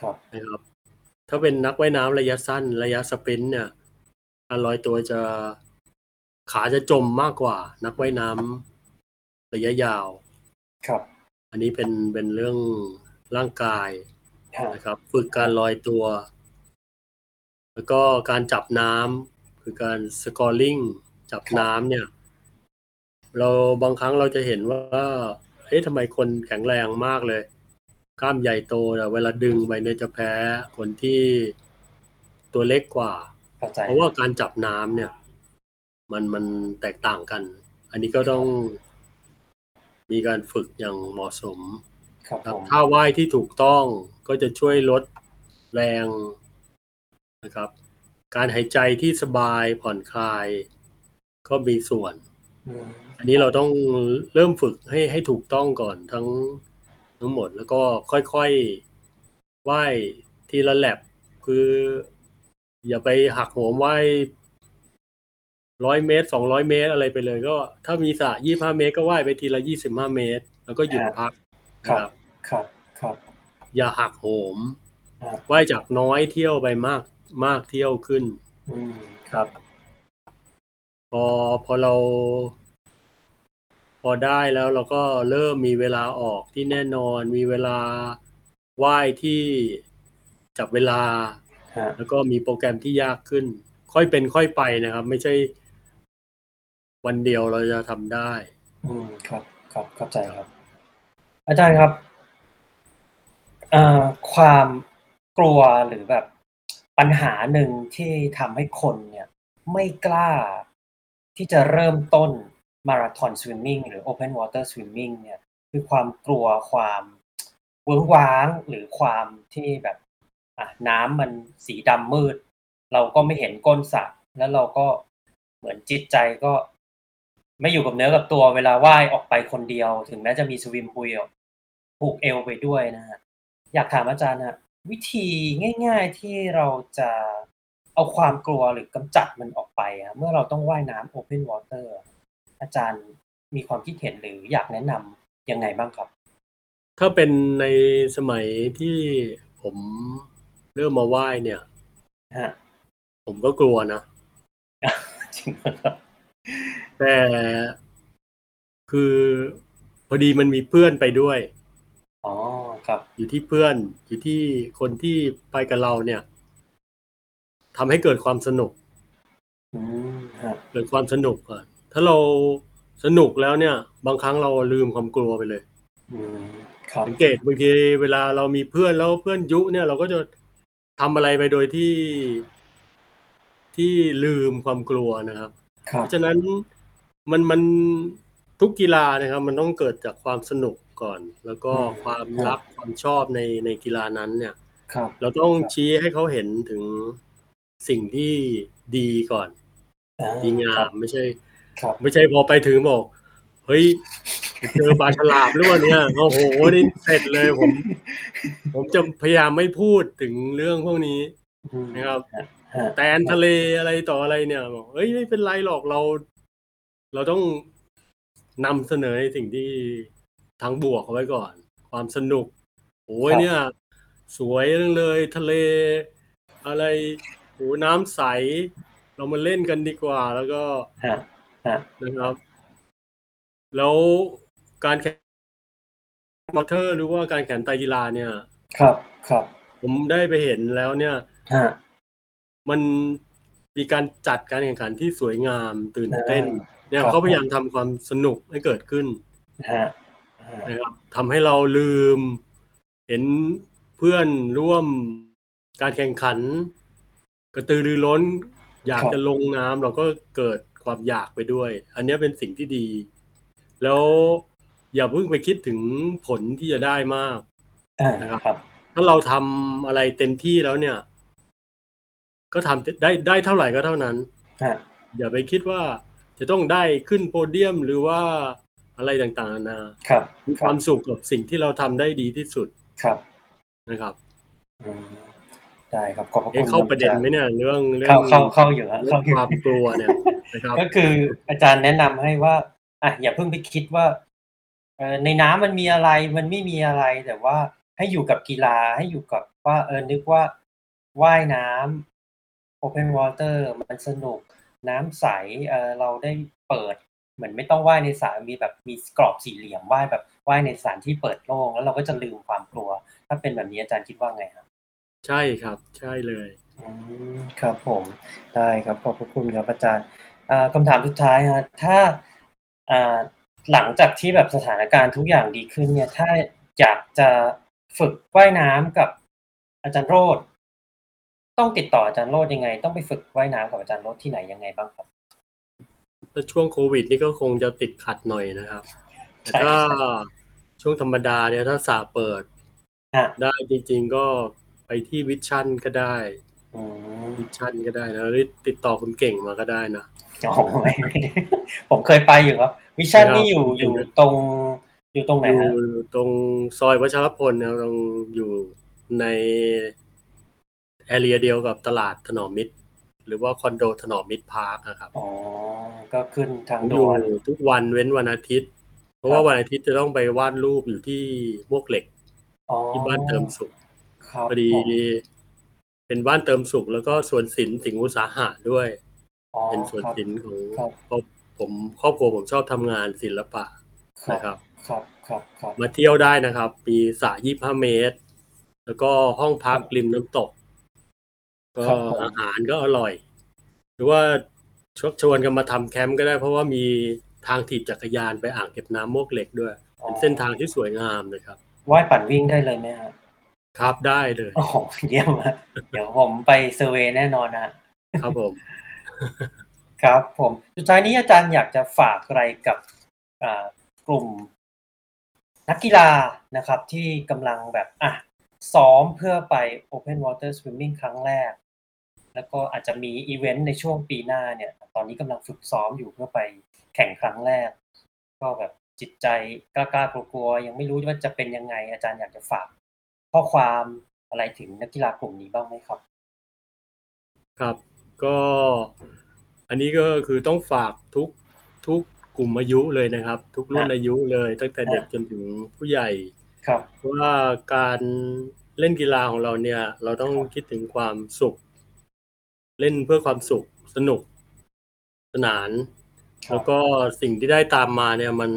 D: ครับ
A: นะครับ ถ้าเป็นนักว่ายน้ำระยะสั้น ระยะสปรินต์เนี่ย การลอยตัวจะขาจะจมมากกว่า นักว่ายน้ำระยะยาว
D: ครับ
A: อันนี้เป็นเป็นเรื่องร่างกาย
D: ฮะ
A: นะครับ ฝึกการลอยตัว แล้วก็การจับน้ำคือการสกอร์ลิงจับน้ำเนี่ย เราบางครั้งเราจะเห็นว่าเฮ้ยทำไมคนแข็งแรงมากเลย กล้ามใหญ่โตแต่เวลาดึงไปเนี่ยจะแพ้คนที่ตัวเล็กกว่า
D: เข้าใจ
A: เพราะว่าการจับน้ำเนี่ย มันมันแตกต่างกัน อันนี้ก็ต้องมีการฝึกอย่างเหมาะสม
D: ครับ
A: ครับ
D: ผม
A: ท่าว่ายที่ถูกต้องก็จะช่วยลดแรงนะครับ การหายใจที่สบายผ่อนคลายก็มีส่วน
D: อืม
A: อันนี้เราต้องเริ่มฝึกให้ให้ถูกต้องก่อนทั้งทั้งหมดแล้วก็ค่อยๆว่ายทีละแลบคือ อย่าไปหักโหมว่ายร้อยเมตรสองร้อยเมตรอะไรไปเลย ก็ถ้ามีสระยี่ห้าเมตรก็ว่ายไปทีละยี่สิบห้าเมตร แล้วก็หยุดพัก
D: ครั
A: นะ
D: บครับครับ
A: อย่าหักโหม
D: ครับ
A: ว่ายจากน้อยเที่ยวไปมากมากเที่ยวขึ้น
D: อืมครับ
A: พอพอเรา พอได้แล้วเราก็เริ่มมีเวลาออกที่แน่นอน มีเวลาว่ายที่จับเวลา
D: ฮะ
A: แล้วก็มีโปรแกรมที่ยากขึ้น ค่อยเป็นค่อยไปนะครับ ไม่ใช่วันเดียวเราจะทำได้
D: อืมครับครับเข้าใจครับ อาจารย์ครับเอ่อความกลัวหรือแบบปัญหาหนึ่งที่ทำให้คนเนี่ย ไม่กล้าที่จะเริ่มต้น marathon swimming หรือ open water swimming เนี่ยคือความกลัวความเวิ้งว้างหรือความที่แบบอะน้ำมันสีดำมืด เราก็ไม่เห็นก้นสระแล้วเราก็เหมือนจิตใจก็ ไม่อยู่กับเนื้อกับตัวเวลาว่ายออกไปคนเดียว ถึงแม้จะมีสวิมพูลผูกเอวไปด้วยนะฮะอยากถามอาจารย์นะวิธีง่าย ๆที่เราจะเอาความกลัวหรือกำจัดมันออกไปอะเมื่อเราต้องว่ายน้ำโอเพนวอเต อร์อาจารย์มีความคิดเห็นหรืออยากแนะนำยังไงบ้างครับ
A: ถ้าเป็นในสมัยที่ผมเริ่มมาว่ายเนี่ย
D: ฮะ
A: ผมก็กลัวนะ
D: จริงเหรอครับ
A: แต่คือพอดีมันมีเพื่อนไปด้วย
D: อ๋อครับ
A: อยู่ที่เพื่อนอยู่ที่คนที่ไปกับเราเนี่ยทำให้เกิดความสนุก
D: อืมฮะ
A: เกิดความสนุกก่อน ถ้าเราสนุกแล้วเนี่ย บางครั้งเราลืมความกลัวไปเลย
D: อืมครับ
A: สังเกตบางทีเวลาเรามีเพื่อนแล้วเพื่อนยุเนี่ยเราก็จะทำอะไรไปโดยที่ที่ลืมความกลัวนะครับ
D: ครั
A: เพ
D: บ
A: ราะฉะนั้นมันมันทุกกีฬานะครับ มันต้องเกิดจากความสนุกก่อน แล้วก็ความรักความชอบในในกีฬานั้นเนี่ย
D: ครับ
A: เราต้องชี้ให้เขาเห็นถึงสิ่งที่ดีก่อน
D: อ่
A: ดีงา
D: ครั
A: ม
D: บ
A: ไม่ใช่
D: ครับ
A: ไม่ใช่พอไปถึงบอก เฮ้ยเจอปลาฉลามหรือเปล่าเนี่ยโอ้โหนี่เสร็จเลยผม ผมจะพยายามไม่พูดถึงเรื่องพวกนี้
D: อืม
A: นะครับ
D: ฮะฮะ
A: แตนทะเลอะไรต่ออะไรเนี่ยบอกเฮ้ยไม่เป็นไรหรอกเรา เราต้องนำเสนอในสิ่งที่ทางบวกเอาไว้ก่อน ความสนุกโอ้ยเนี่ย สวยจังเลย ทะเล อะไรโอ้น้ำใส เรามาเล่นกันดีกว่า แล้วก็
D: ฮะฮะ
A: นะครับ แล้วการแข่งมอเตอร์หรือว่าการแข่งไตรกีฬาเนี่ย
D: ครับครับ
A: ผมได้ไปเห็นแล้วเนี่ย
D: ฮะ
A: มันมีการจัดการแข่งขันที่สวยงามตื่นเต้น เนี่ย
D: ครับ
A: เขาพยายามทำความสนุกให้เกิดขึ้น
D: ฮะฮะ
A: นะครับทำให้เราลืม เห็นเพื่อนร่วมการแข่งขัน กระตือรือร้น อยาก
D: ครับ
A: จะลงน้ำเราก็เกิด ความอยากไปด้วย อันเนี้ยเป็นสิ่งที่ดี แล้วอย่าเพิ่งไปคิดถึงผลที่จะได้มาก
D: อ่า
A: นะครับ
D: ครับ
A: ถ้าเราทำอะไรเต็มที่แล้วเนี่ย ก็ทำได้ได้เท่าไหร่ก็เท่านั้น
D: ฮะ
A: อย่าไปคิดว่าจะต้องได้ขึ้นโพเดียมหรือว่าอะไรต่างๆนานา
D: ครับ
A: มีความสุขกับสิ่งที่เราทำได้ดีที่สุด
D: ครับ
A: นะครับ
D: อืม ได้ครับขอบพระคุ
A: เอ๊ะ
D: ณ
A: เข้าประเด็น
D: อาจารย์
A: ไหมเนี่ยเรื่องเรื่
D: เข้าเข้าเข้าอยู่ฮะ
A: เรื่อ
D: เข้างอยู่
A: ความกลัวเนี่ยนะครับ
D: ก็คืออาจารย์แนะนำให้ว่าอะอย่าเพิ่งไปคิดว่าเออในน้ำมันมีอะไรมันไม่มีอะไรแต่ว่าให้อยู่กับกีฬาให้อยู่กับว่าเออนึกว่าว่ายน้ำ Open Water มันสนุกน้ำใสเออเราได้เปิดเหมือนไม่ต้องว่ายในสระมีแบบมีกรอบสี่เหลี่ยมว่ายแบบว่ายในสถานที่เปิดโล่งแล้วเราก็จะลืมความกลัว ถ้าเป็นแบบนี้อาจารย์คิดว่าไงครับ
A: ใช่ครับ ใช่เลย
D: อืม ครับผม ได้ครับ ขอบพระคุณครับอาจารย์ อ่า คำถามสุดท้ายฮะถ้า อ่า หลังจากที่แบบสถานการณ์ทุกอย่างดีขึ้นเนี่ย ถ้าอยากจะฝึกว่ายน้ำกับอาจารย์โรดต้องติดต่ออาจารย์โรดยังไง ต้องไปฝึกว่ายน้ำกับอาจารย์โรดที่ไหนยังไงบ้างครับ
A: ถ้าช่วงโควิดนี่ก็คงจะติดขัดหน่อยนะครับ แต่
D: ใช่
A: ถ้า
D: ใช่
A: ช่วงธรรมดาเนี่ย ถ้าสระเปิด
D: ฮะ
A: ได้จริง ๆ ก็ ไปที่วิชั่นก็ได้
D: อืม
A: วิชั่นก็ได้นะหรือติดต่อคุณเก่งมาก็ได้นะ
D: โอ้ไม่ไม่ผมเคยไปอยู่ครับวิชั่นนี่อยู่อยู่ตรงอยู่ตรงไหน
A: อยู่
D: ฮะ
A: ตรงซอยวัชรพลนะตรงอยู่ในแอเรียเดียวกับตลาดถนอมมิตร หรือว่าคอนโดถนอมมิตรพาร์คนะครับ
D: อ๋อก็ขึ้นทาง
A: ผมอ
D: ด่
A: ยู่
D: วน
A: ทุกวันเว้นวันอาทิตย์ เพราะว่าวันอาทิตย์จะต้องไปวาดรูปอยู่ที่มวกเหล็ก
D: อ๋อ
A: ที่บ้านเติมสุข
D: ครับ
A: พอดี
D: ผม
A: เป็นบ้านเติมสุขแล้วก็สวนศิลป์สิงห์อุตสาหะด้วย
D: อ๋อ
A: เป็นสวน
D: ครับ
A: ศิลป์ของ
D: ครับ
A: เพราะผมครอบครัวผมชอบทำงานศิลปะ
D: ครับ
A: นะครับ
D: ครับครับครับ
A: มาเที่ยวได้นะครับมีสระยี่ห้าเมตร แล้วก็ห้องพักริมน้ำตก ก็อาหารก็อร่อย หรือว่าชวนชวนกันมาทำแคมป์ก็ได้เพราะว่ามีทางถีบจักรยานไปอ่างเก็บน้ำโมกเหล็กด้วย เป็นเส้นทางที่สวยงามเลยครับ
D: ว่ายปั่นวิ่งได้เลยไหมฮะ
A: ครับได้เลย
D: โอ้โหเยี่ยมมากเดี๋ยวผมไปเซอร์เวย์แน่นอนนะครับ
A: ผม
D: ครับ ผมสุดท้ายนี้อาจารย์อยากจะฝากอะไรกับอ่ากลุ่มนักกีฬานะครับ ที่กำลังแบบอะซ้อมเพื่อไป Open Water Swimming ครั้งแรก แล้วก็อาจจะมีอีเวนต์ในช่วงปีหน้าเนี่ย ตอนนี้กำลังฝึกซ้อมอยู่เพื่อไปแข่งครั้งแรก ก็แบบจิตใจกล้าๆกลัวๆยังไม่รู้ว่าจะเป็นยังไง อาจารย์อยากจะฝาก ข้อความอะไรถึงนักกีฬากลุ่มนี้บ้างไหมครับ
A: ครับ ก็อันนี้ก็คือต้องฝากทุกทุกกลุ่มอายุเลยนะครับ ทุกรุ่น
D: อะ
A: อายุเลย ตั้งแต่เด็กจนถึงผู้ใหญ่
D: ครับ
A: ว่าการเล่นกีฬาของเราเนี่ย เราต้องคิดถึงความสุข เล่นเพื่อความสุขสนุกสนาน
D: ครับ
A: แล้วก็สิ่งที่ได้ตามมาเนี่ยมัน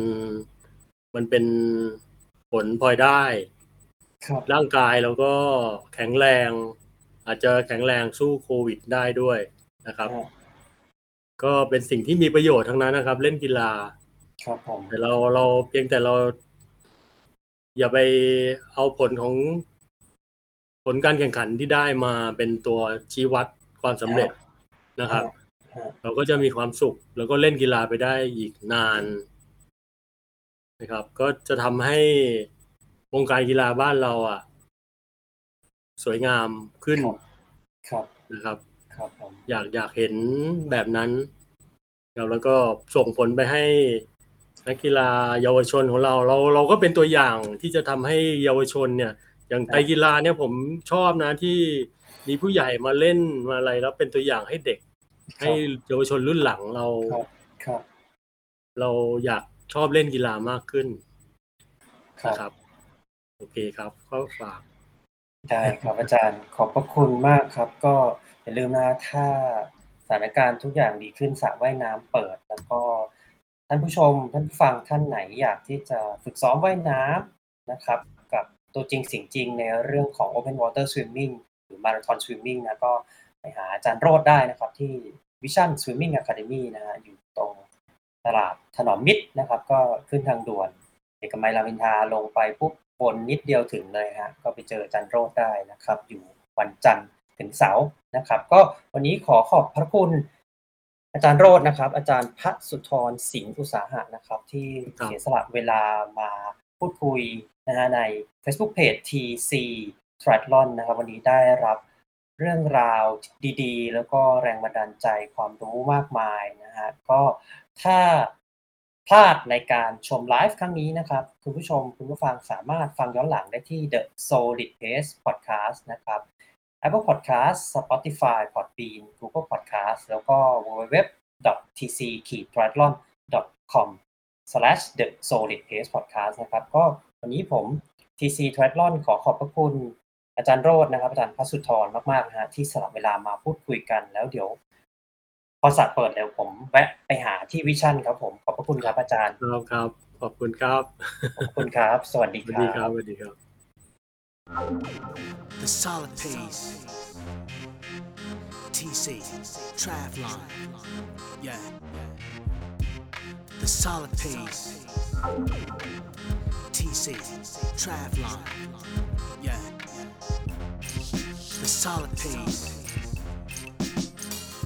A: มันเป็นผลพลอยได้
D: ค รับ
A: ร่างกายเราก็แข็งแรง อาจจะแข็งแรงสู้โควิดได้ด้วยนะครับ
D: อะ
A: ก็เป็นสิ่งที่มีประโยชน์ทั้งนั้นนะครับ เล่นกีฬา
D: ครับผม
A: แต่เราเราเพียงแต่เรา อย่าไปเอาผลของ ผลการแข่งขันที่ได้มาเป็นตัวชี้วัดความสำเร็จนะครับ
D: ฮะ
A: เราก็จะมีความสุข แล้วก็เล่นกีฬาไปได้อีกนานนะครับ ก็จะทำให้ วงการกีฬาบ้านเราอะ สวยงามขึ้น
D: ครับ
A: นะครับ
D: ครับผม
A: อยากอยากเห็นแบบนั้นแล้วแล้วก็ส่งผลไปให้นักกีฬาเยาวชนของเรา เราเราก็เป็นตัวอย่างที่จะทำให้เยาวชนเนี่ย อย่างไตรกีฬาเนี่ยผมชอบนะที่มีผู้ใหญ่มาเล่นมาอะไรแล้วเป็นตัวอย่างให้เด็ก ให้เยาวชนรุ่นหลังเรา
D: ครับครับ
A: เราอยากชอบเล่นกีฬามากขึ้น
D: ครับ
A: นะครับ โอเคครับ ก็ฝาก
D: ได้ครับอาจารย์ขอบพระคุณมากครับ ก็อย่าลืมนะถ้าสถานการณ์ทุกอย่างดีขึ้นสระว่ายน้ำเปิด แล้วก็ท่านผู้ชมท่านผู้ฟังท่านไหนอยากที่จะฝึกซ้อมว่ายน้ำนะครับ กับตัวจริงเสิ่งจริงในเรื่องของ Open Water Swimming หรือ Marathon Swimming นะก็ไปหาอาจารย์โรดได้นะครับ ที่ Vision Swimming Academy นะฮะอยู่ตรงตลาดถนอมมิตรนะครับ ก็ขึ้นทางด่วนเอกมัยรามอินทราลงไปปุ๊บ บนนิดเดียวถึงเลยฮะก็ไปเจออาจันโรดได้นะครับ อยู่วันจันทร์ถึงเสาร์นะครับ ก็วันนี้ขอขอบพระคุณอาจารย์โรจน์นะครับ อาจารย์พระสุธรสิงห์อุตสาหะนะครับ ที่เสียสละเวลามาพูดคุยนะฮะใน Facebook Page TC Triathlon นะครับ วันนี้ได้รับเรื่องราวดีๆ แล้วก็แรงบันดาลใจความรู้มากมายนะฮะก็ถ้า พลาดในการชมไลฟ์ครั้งนี้นะครับ คุณผู้ชมคุณผู้ฟังสามารถฟังย้อนหลังได้ที่ The Solid Pace Podcast นะครับ Apple Podcast Spotify Podbean Google Podcast แล้วก็ www.tc-triathlon.com slash the solid pace podcast นะครับ ก็วันนี้ผม TC Triathlon ขอขอบพระคุณอาจารย์โรจน์นะครับ อาจารย์พัสุธรมากๆนะฮะที่สลับเวลามาพูดคุยกันแล้วเดี๋ยว อสัตว์เปิดแล้วผมแวะไปหาที่วิชั่นครับผมขอบพระคุณครับอาจารย์
A: ครับครับขอบคุณครับ
D: ขอบคุณครับ สวัสดี
A: สวัส
D: ค
A: ดีครั
D: รั
A: บบสวัสดีครับ
C: The solid pace. TC. Travlon. Yeah. The solid pace. TC. Travlon. Yeah. The solid pace.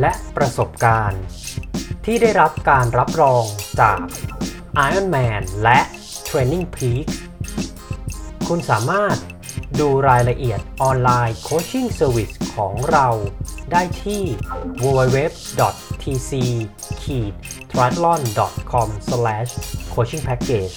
E: และประสบการณ์ ที่ได้รับการรับรองจาก Ironman และ Training Peak คุณสามารถดูรายละเอียด online coaching service ของเราได้ที่ www.tc-triathlon.com/coachingpackage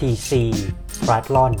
E: tc triathlon